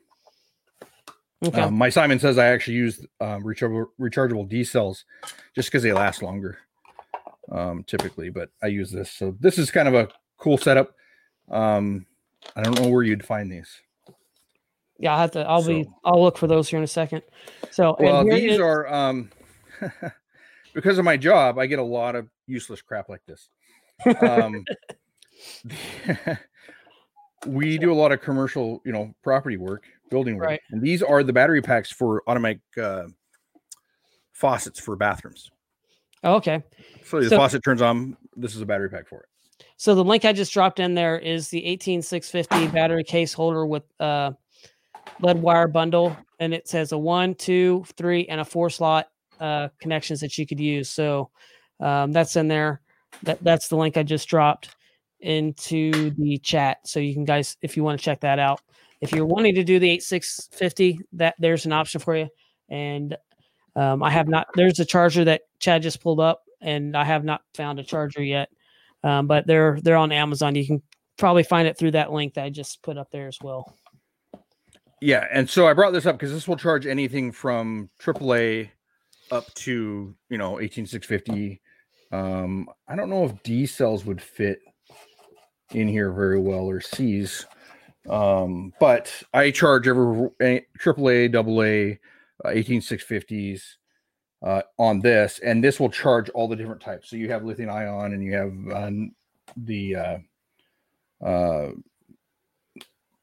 A: Okay.
B: Um, my Simon says I actually use um, rechargeable, rechargeable D cells just because they last longer, um, typically. But I use this, so this is kind of a cool setup. Um, I don't know where you'd find these.
A: yeah, I have to. I'll be. I'll look for those here in a second. So,
B: Well, these
A: is-
B: are um, *laughs* because of my job. I get a lot of useless crap like this. Um, *laughs* *laughs* we do a lot of commercial, you know, property work, building
A: Right.
B: and these are the battery packs for automatic uh, faucets for bathrooms.
A: oh, okay.
B: So the
A: So-
B: faucet turns on. This is a battery pack for it.
A: So the link I just dropped in there is the 18650 *coughs* battery case holder with uh lead wire bundle, and it says a one, two, three, and a four slot uh connections that you could use. So um, that's in there. That that's the link I just dropped into the chat. So you can guys, if you want to check that out, if you're wanting to do the 8650, that there's an option for you. And um, I have not. There's a charger that Chad just pulled up, and I have not found a charger yet um, but they're they're on Amazon. You can probably find it through that link that I just put up there as well.
B: Yeah, and so I brought this up because this will charge anything from AAA up to you know 18650. Um, I don't know if D cells would fit in here very well or C's, um, but I charge every a- AAA, AA, uh, 18650s uh, on this, and this will charge all the different types. So you have lithium ion, and you have um, the uh, uh,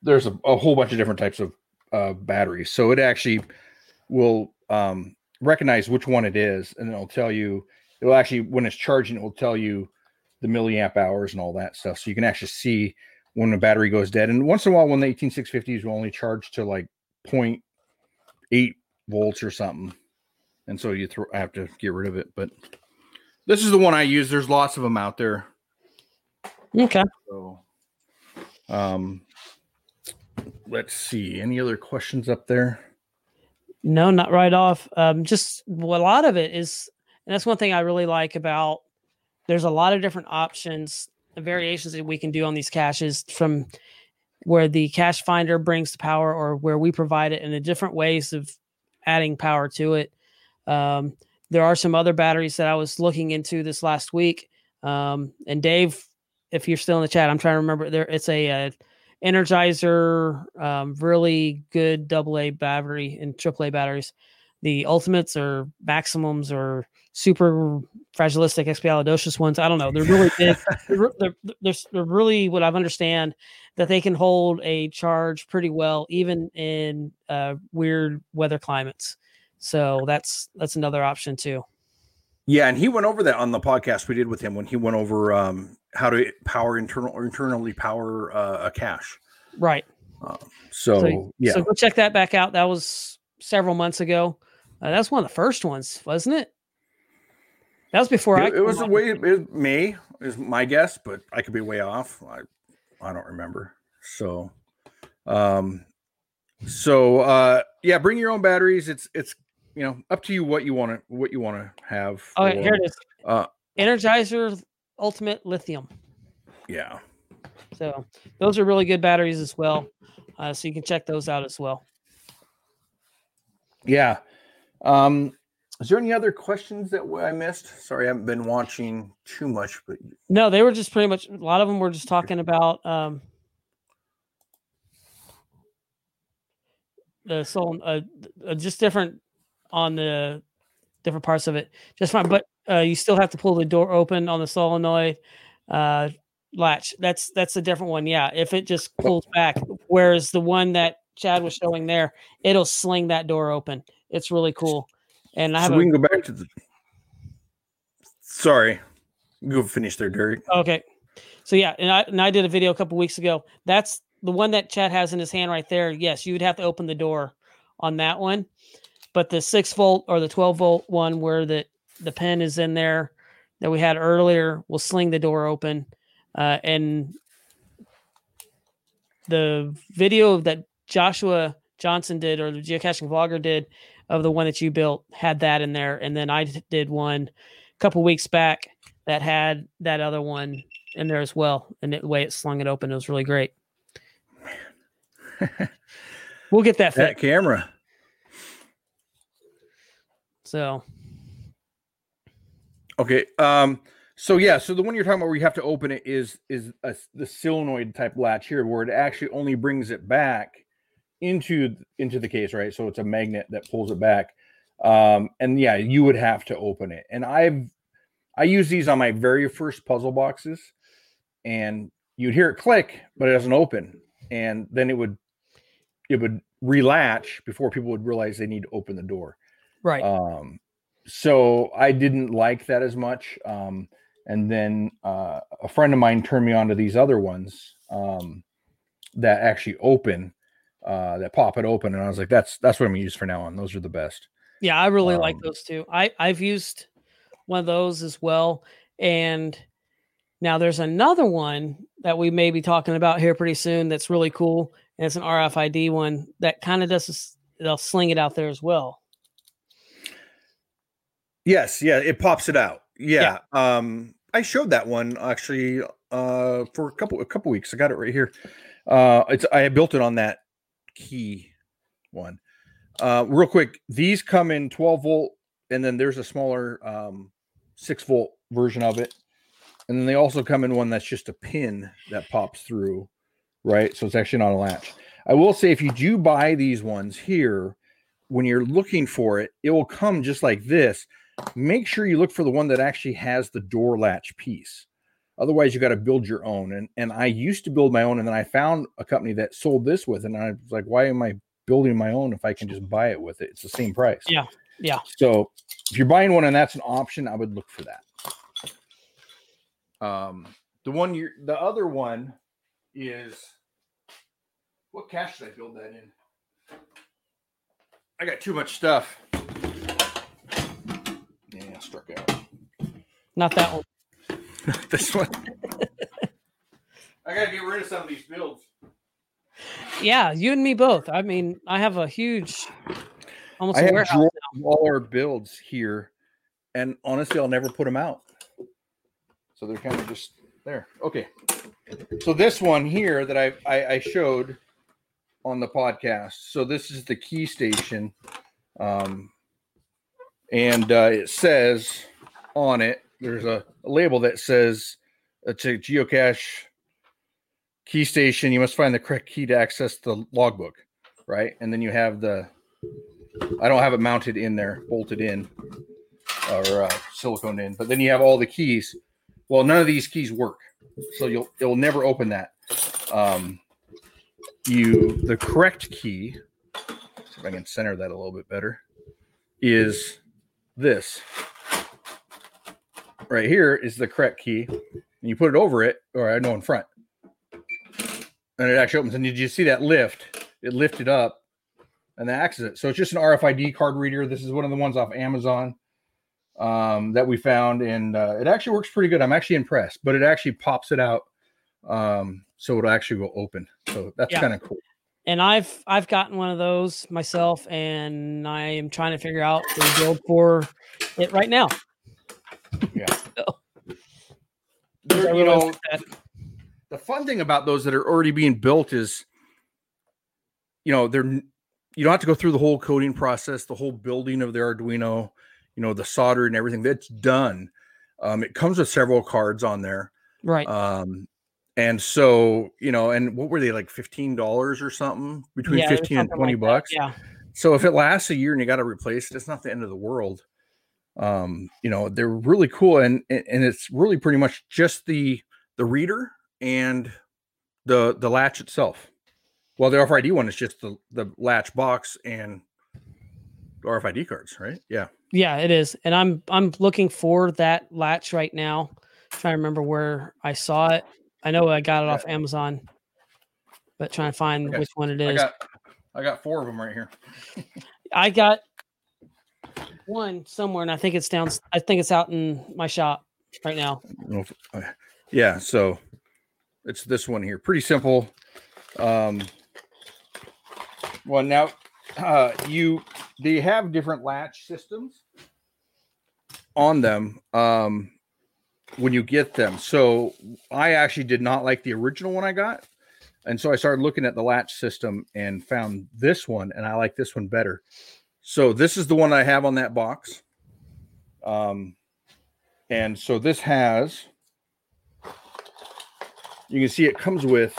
B: there's a, a whole bunch of different types of uh, batteries. So it actually will um, recognize which one it is, and it'll tell you. It will actually, when it's charging, it will tell you the milliamp hours and all that stuff. So you can actually see when the battery goes dead. And once in a while, when the 18650s will only charge to like 0.8 volts or something, and so you throw, have to get rid of it. But this is the one I use. There's lots of them out there.
A: Okay.
B: So, um, let's see. Any other questions up there?
A: No, not right off. Um, just well, a lot of it is, and that's one thing I really like about. There's a lot of different options, and variations that we can do on these caches from where the cache finder brings the power, or where we provide it, and the different ways of adding power to it. Um, there are some other batteries that I was looking into this last week. Um, and Dave, if you're still in the chat, I'm trying to remember there. It's a, uh Energizer, um, really good double A battery and triple A batteries. The ultimates or maximums or super fragilistic expialidocious ones. I don't know. They're really big. *laughs* they're, they're, they're, they're really what I've understand that they can hold a charge pretty well, even in uh, weird weather climates. So that's that's another option too.
B: Yeah, and he went over that on the podcast we did with him when he went over um, how to power internal or internally power uh, a cache.
A: Right.
B: So,
A: So,
B: yeah,
A: So go check that back out. That was several months ago. Uh, that's one of the first ones, wasn't it? That was before I.
B: it, it was
A: came
B: way it may is my guess, but I could be way off. I I don't remember. So, um, so uh, yeah, bring your own batteries. It's it's you know up to you what you want to what you want to have.
A: Oh, here it is.
B: Uh,
A: Energizer Ultimate Lithium.
B: yeah.
A: So those are really good batteries as well. Uh, so you can check those out as well.
B: Yeah. Um, is there any other questions that I missed? Sorry, I haven't been watching too much, but
A: No, they were just pretty much a lot of them were just talking about um, the soul, uh, uh, just different on the different parts of it. Just fine, but uh, you still have to pull the door open on the solenoid uh, latch. That's that's a different one. Yeah, if it just pulls back, whereas the one that Chad was showing there, it'll sling that door open. It's really cool. And I have
B: so we can go back to the. Sorry, go finish there, Derek.
A: Okay. So yeah, and I and I did a video a couple weeks ago. That's the one that Chad has in his hand right there. Yes, you would have to open the door on that one. But the six volt or the 12 volt one where the, the pen is in there that we had earlier will sling the door open. Uh, and the video that Joshua Johnson did or the geocaching vlogger did of the one that you built had that in there. And then I did one a couple weeks back that had that other one in there as well. And the way it slung it open, it was really great. *laughs* We'll get that
B: That camera.
A: So
B: Okay. Um. So yeah. So the one you're talking about where you have to open it is is a, the solenoid type latch here, where it actually only brings it back into into the case, right? So it's a magnet that pulls it back. Um. And yeah, you would have to open it. And I've I use these on my very first puzzle boxes, and you'd hear it click, but it doesn't open, and then it would it would relatch before people would realize they need to open the door.
A: right.
B: Um, so I didn't like that as much. Um, and then uh, a friend of mine turned me on to these other ones um, that actually open, uh, that pop it open, and I was like, "That's that's what I'm gonna use for now on. Those are the best."
A: Yeah, I really like
B: Um,
A: those too. I I've used one of those as well, and now there's another one that we may be talking about here pretty soon. That's really cool, and it's an RFID one that kind of does. This, they'll sling it out there as well.
B: Yes, yeah, it pops it out.
A: Yeah.
B: Yeah. Um, I showed that one actually uh for a couple a couple weeks. I got it right here. Uh, it's I built it on that key one. Uh, real quick, these come in 12 volt, and then there's a smaller um, six volt version of it, and then they also come in one that's just a pin that pops through, right? So it's actually not a latch. I will say if you do buy these ones here, when you're looking for it, it will come just like this. Make sure you look for the one that actually has the door latch piece. Otherwise, you got to build your own. And and I used to build my own, and then I found a company that sold this with, and I was like, why am I building my own if I can just buy it with it? It's the same price.
A: Yeah, yeah.
B: So if you're buying one and that's an option, I would look for that. Um, the one you the other one is what cache did I build that in? I got too much stuff. Yeah, struck out.
A: Not that one. *laughs*
B: this one. *laughs* I gotta get rid of some of these builds.
A: Yeah, you and me both. I mean, I have a huge, almost
B: I
A: a
B: have
A: warehouse.
B: drawers of all our builds here, and honestly, I'll never put them out. So they're kind of just there. Okay. So this one here that I, I I showed on the podcast. So this is the key station, um, and uh, it says on it there's a, label that says it's a geocache key station. You must find the correct key to access the logbook, right? And then you have the I don't have it mounted in there, bolted in, or uh, silicone in. But then you have all the keys. Well, none of these keys work, so you'll it'll never open that. Um, you the correct key. See if I can center that a little bit better. Is this right here? Is the correct key, and you put it over it, or I know in front, and it actually opens. And did you see that lift? It lifted up and that acts as it. So it's just an RFID card reader. This is one of the ones off Amazon um, that we found, and uh, it actually works pretty good. I'm actually impressed, but it actually pops it out, um, so it'll actually go open. So that's
A: Yeah.
B: kind of cool.
A: and I've I've gotten one of those myself, and I am trying to figure out the build for it right now.
B: Yeah.
A: So,
B: There, you know, the fun thing about those that are already being built is, you know, they're you don't have to go through the whole coding process, the whole building of the Arduino, you know, the solder and everything. That's done. Um, it comes with several cards on there.
A: Right.
B: Um, and so, you know, and what were they like $15 or something between
A: Yeah,
B: 15 and 20
A: like
B: bucks?
A: Yeah.
B: So if it lasts a year and you got to replace it, it's not the end of the world. Um, you know, they're really cool and and it's really pretty much just the the reader and the the latch itself. Well, the RFID one is just the the latch box and RFID cards, right? Yeah.
A: Yeah, it is. And I'm I'm looking for that latch right now. trying to remember where I saw it. I know I got it off Amazon, but trying to find
B: Okay.
A: which one it
B: I got I got four of them right here.
A: I got one somewhere, and I think it's down. I think it's out in my shop right now.
B: Uh, yeah, so it's this one here. Pretty simple. Um, well, now uh, you they have different latch systems on them um, when you get them. So I actually did not like the original one I got, and so I started looking at the latch system and found this one, and I like this one better. So this is the one I have on that box. Um, and so this has you can see it comes with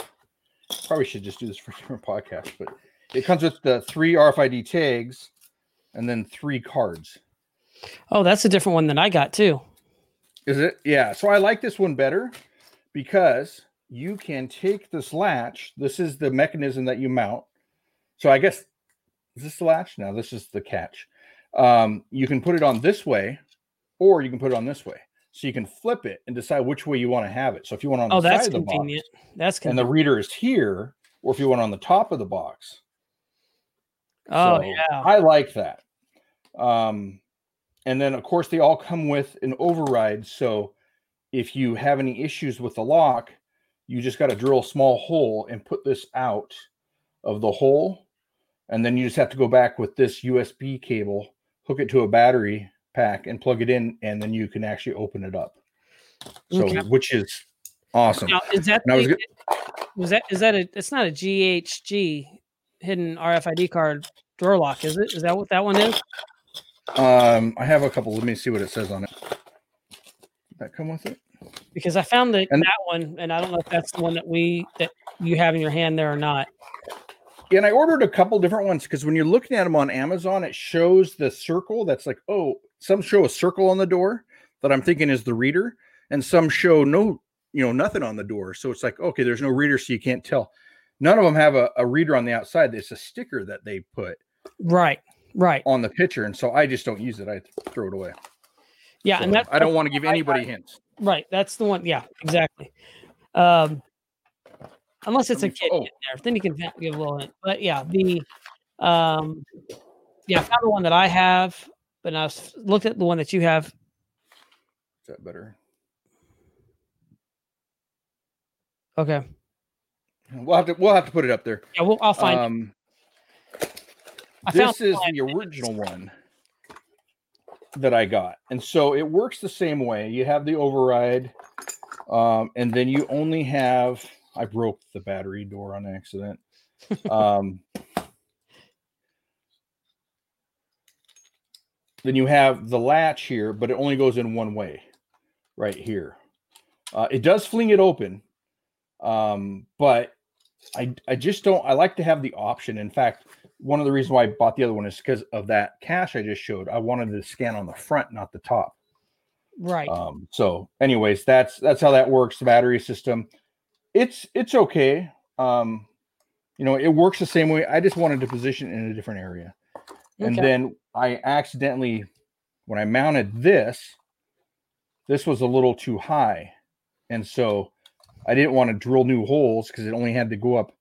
B: probably should just do this for a *laughs* different podcast, but it comes with the three RFID tags and then three cards.
A: Oh, that's a different one than I got too.
B: Is it? Yeah. So I like this one better because you can take this latch. This is the mechanism that you mount. So I guess is this the latch? No, this is the catch. Um, you can put it on this way, or you can put it on this way. So you can flip it and decide which way you want to have it. So if you want on
A: Oh,
B: the
A: that's
B: side of the box, that's
A: convenient. That's
B: and the reader is here, or if you want on the top of the box.
A: oh
B: So
A: yeah.
B: I like that. Um, and then of course they all come with an override. So if you have any issues with the lock, you just got to drill a small hole and put this out of the hole, and then you just have to go back with this USB cable, hook it to a battery pack, and plug it in, and then you can actually open it up. So
A: Okay.
B: which is awesome.
A: Now, is that
B: I was
A: the, was that is that a? It's not a GHG hidden RFID card door lock, is it? Is that what that one is?
B: Um, I have a couple. Let me see what it says on it. Did that come with it?
A: Because I found that
B: And-
A: that one, and I don't know if that's the one that we that you have in your hand there or not.
B: Yeah, and I ordered a couple different ones because when you're looking at them on Amazon, it shows the circle that's like, oh, some show a circle on the door that I'm thinking is the reader, and some show no, you know, nothing on the door. So it's like, okay, there's no reader, so you can't tell. None of them have a, a reader on the outside. It's a sticker that they put
A: Right. Right.
B: on the picture, and so I just don't use it. I throw it away.
A: Yeah,
B: So
A: and that's
B: I don't want to give anybody hints.
A: right. That's the one. Yeah, exactly. Um, unless it's a kid
B: oh.
A: in there, then you can give a little hint. But yeah, the um, yeah, I found the one that I have, but I looked at the one that you have.
B: Is that better?
A: Okay.
B: We'll have to we'll have to put it up there.
A: Yeah, well, I'll find.
B: Um, this is the original one that I got. And so it works the same way. You have the override, um, and then you only have I broke the battery door on accident. Um, then you have the latch here, but it only goes in one way, right here. Uh, it does fling it open, um, but I I just don't. I like to have the option. In fact, one of the reasons why I bought the other one is because of that cache I just showed. I wanted to scan on the front, not the top.
A: right.
B: Um, so, anyways, that's that's how that works. The battery system, it's it's okay. Um, you know, it works the same way. I just wanted to position it in a different area, and then I accidentally, when I mounted this, this was a little too high, and so I didn't want to drill new holes because it only had to go up,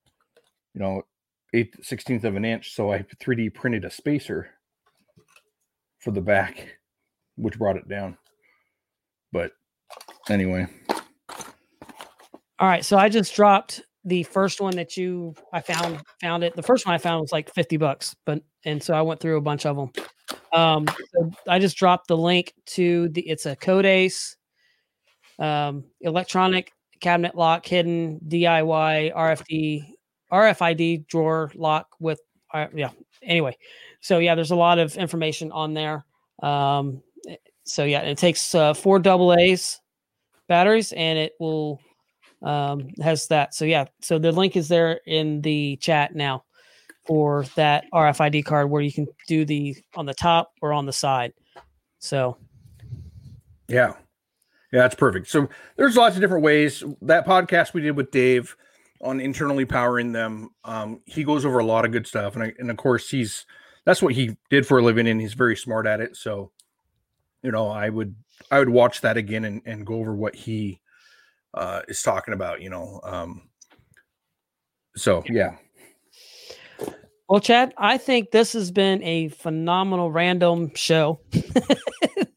B: you know, eighth sixteenth of an inch. So I 3D printed a spacer for the back, which brought it down. But anyway,
A: All right, so I just dropped the first one that you I found found it. The first one I found was like 50 bucks, but and so I went through a bunch of them. Um so I just dropped the link to the it's a Codeace um electronic cabinet lock, hidden DIY, RFD, RFID drawer lock with, uh, yeah. Anyway, so yeah, there's a lot of information on there. Um, so yeah, it takes uh, four double A's batteries, and it will um, has that. So yeah, so the link is there in the chat now for that RFID card where you can do the on the top or on the side. So
B: yeah. Yeah, that's perfect. So there's lots of different ways. That podcast we did with Dave on internally powering them, um, he goes over a lot of good stuff, and I, and of course he's that's what he did for a living, and he's very smart at it. So, you know, I would I would watch that again and, and go over what he uh, is talking about. You know, um, so yeah.
A: Well, Chad, I think this has been a phenomenal random show.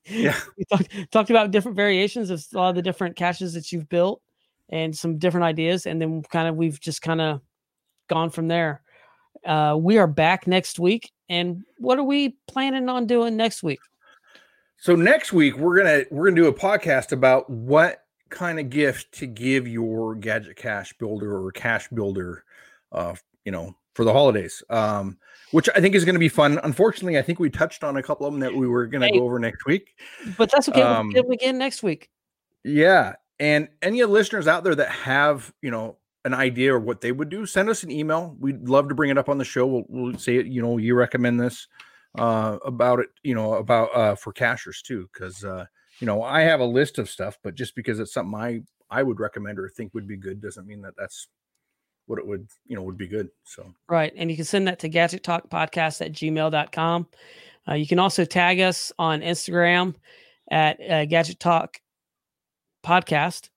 B: yeah, *laughs*
A: we talked, talked about different variations of a lot of the different caches that you've built and some different ideas, and then kind of we've just kind of gone from there. Uh, we are back next week, and what are we planning on doing next week?
B: So next week we're gonna we're gonna do a podcast about what kind of gift to give your gadget cache builder or cache builder, uh, you know, for the holidays. Um, which I think is going to be fun. Unfortunately, I think we touched on a couple of them that we were going to hey, go over next week.
A: But that's okay. Um, we'll again next week.
B: Yeah, and any listeners out there that have you know an idea or what they would do, send us an email. We'd love to bring it up on the show. We'll, we'll say it. You know, you recommend this uh, about it. You know, about uh, for cachers too, because uh, you know I have a list of stuff, but just because it's something I I would recommend or think would be good doesn't mean that that's what it would, you know, would be good. So,
A: right. And you can send that to gadget talk podcast at gmail.com. Uh, you can also tag us on Instagram at uh, gadget talk podcast.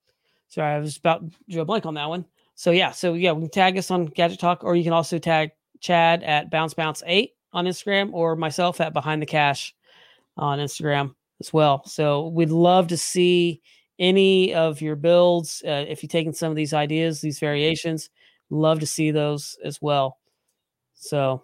A: Sorry, I was about to draw a blank on that one. So, yeah. So, yeah, we can tag us on gadget talk, or you can also tag Chad at bounce bounce eight on Instagram or myself at behind the cache on Instagram as well. So, we'd love to see any of your builds. Uh, if you've taken some of these ideas, these variations, love to see those as well. So,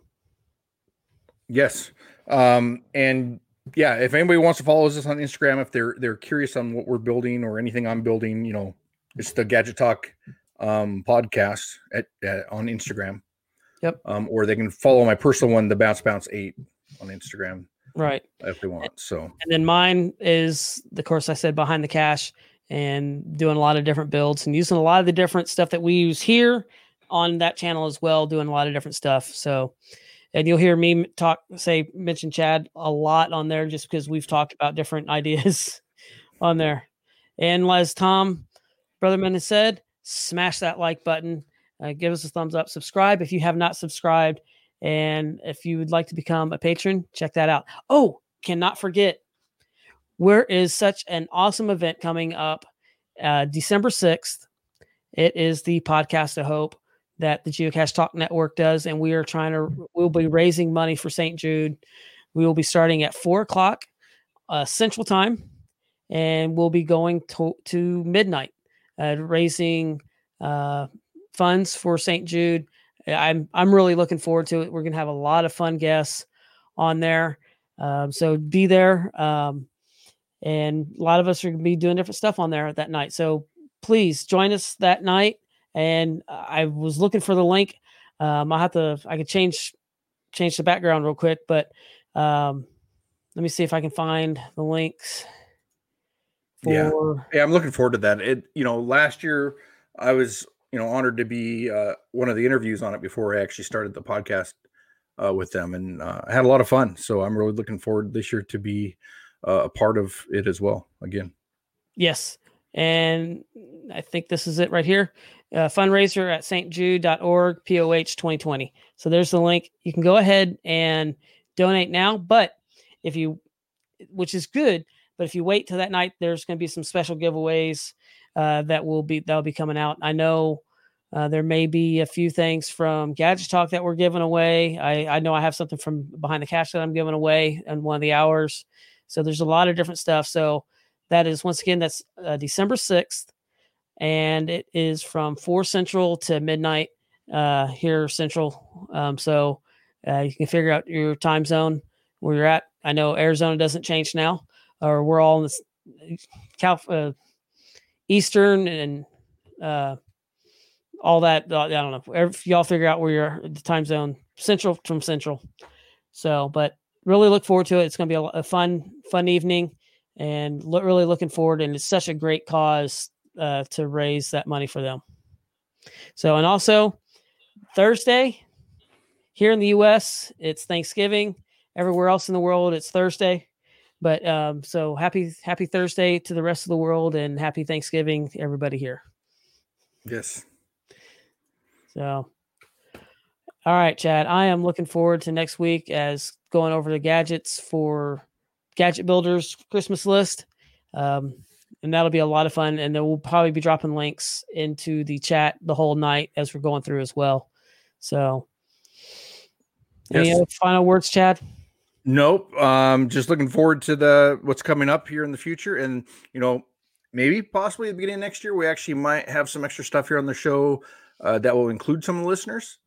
B: yes, um, and yeah, if anybody wants to follow us on Instagram, if they're they're curious on what we're building or anything I'm building, you know, it's the Gadget Talk um, podcast at, at on Instagram.
A: Yep.
B: Um, or they can follow my personal one, the Bounce Bounce Eight, on Instagram.
A: Right.
B: If they want. So.
A: And then mine is the course I said behind the cache and doing a lot of different builds and using a lot of the different stuff that we use here on that channel as well, doing a lot of different stuff. So, and you'll hear me talk, say, mention Chad a lot on there just because we've talked about different *laughs* ideas on there. And as Tom Brotherman has said, smash that like button, uh, give us a thumbs up, subscribe if you have not subscribed. And if you would like to become a patron, check that out. Oh, cannot forget, where is such an awesome event coming up uh, December 6th. It is the Podcast of Hope that the Geocache Talk Network does, and we are trying to. We'll be raising money for St. Jude. We will be starting at four o'clock uh, Central Time, and we'll be going to, to midnight, uh, raising uh, funds for St. Jude. I'm I'm really looking forward to it. We're gonna have a lot of fun guests on there, um, so be there. Um, and a lot of us are gonna be doing different stuff on there that night. So please join us that night and I was looking for the link. Um, I have to. I could change change the background real quick, but um, let me see if I can find the links.
B: For... Yeah, yeah, I'm looking forward to that. It, you know, last year I was, you know, honored to be uh, one of the interviews on it before I actually started the podcast uh, with them, and uh, I had a lot of fun. So I'm really looking forward this year to be uh, a part of it as well. Again,
A: yes, and I think this is it right here uh, fundraiser at stjude.org, POH 2020. So there's the link. You can go ahead and donate now. But if you, which is good, but if you wait till that night, there's going to be some special giveaways uh, that will be that'll be coming out. I know uh, there may be a few things from Gadget Talk that we're giving away. I, I know I have something from behind the Cache that I'm giving away in one of the hours. So there's a lot of different stuff. So that is once again that's uh, December 6th and it is from 4 central to midnight uh, here central. Um, so uh, you can figure out your time zone where you're at. I know Arizona doesn't change now, or we're all in this Cal, uh, Eastern and uh, all that. Uh, I don't know. If y'all figure out where you're the time zone, central from central. So, but really look forward to it. It's going to be a, fun, fun evening, and lo- really looking forward. And it's such a great cause uh, to raise that money for them. So, and also Thursday here in the U.S., it's Thanksgiving. Everywhere else in the world, it's Thursday. But um, so happy, happy Thursday to the rest of the world, and happy Thanksgiving, everybody here.
B: Yes.
A: So, all right, Chad. I am looking forward to next week as going over the gadgets for Gadget Builders Christmas list. Um, and that'll be a lot of fun. And then we'll probably be dropping links into the chat the whole night as we're going through as well. So, any
B: Yes.
A: other final words, Chad?
B: Nope. Um, just looking forward to the what's coming up here in the future, and you know, maybe possibly at the beginning of next year, we actually might have some extra stuff here on the show uh, that will include some of the listeners.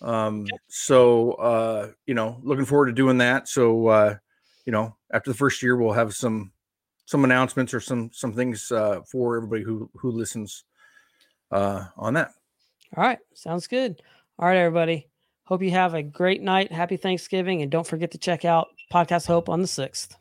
B: Um, so uh, you know, looking forward to doing that. So uh, you know, after the first year, we'll have some some announcements or some some things uh, for everybody who who listens uh, on that.
A: All right. Sounds good. All right, everybody. Hope you have a great night. Happy Thanksgiving. And don't forget to check out Podcast Hope on the 6th.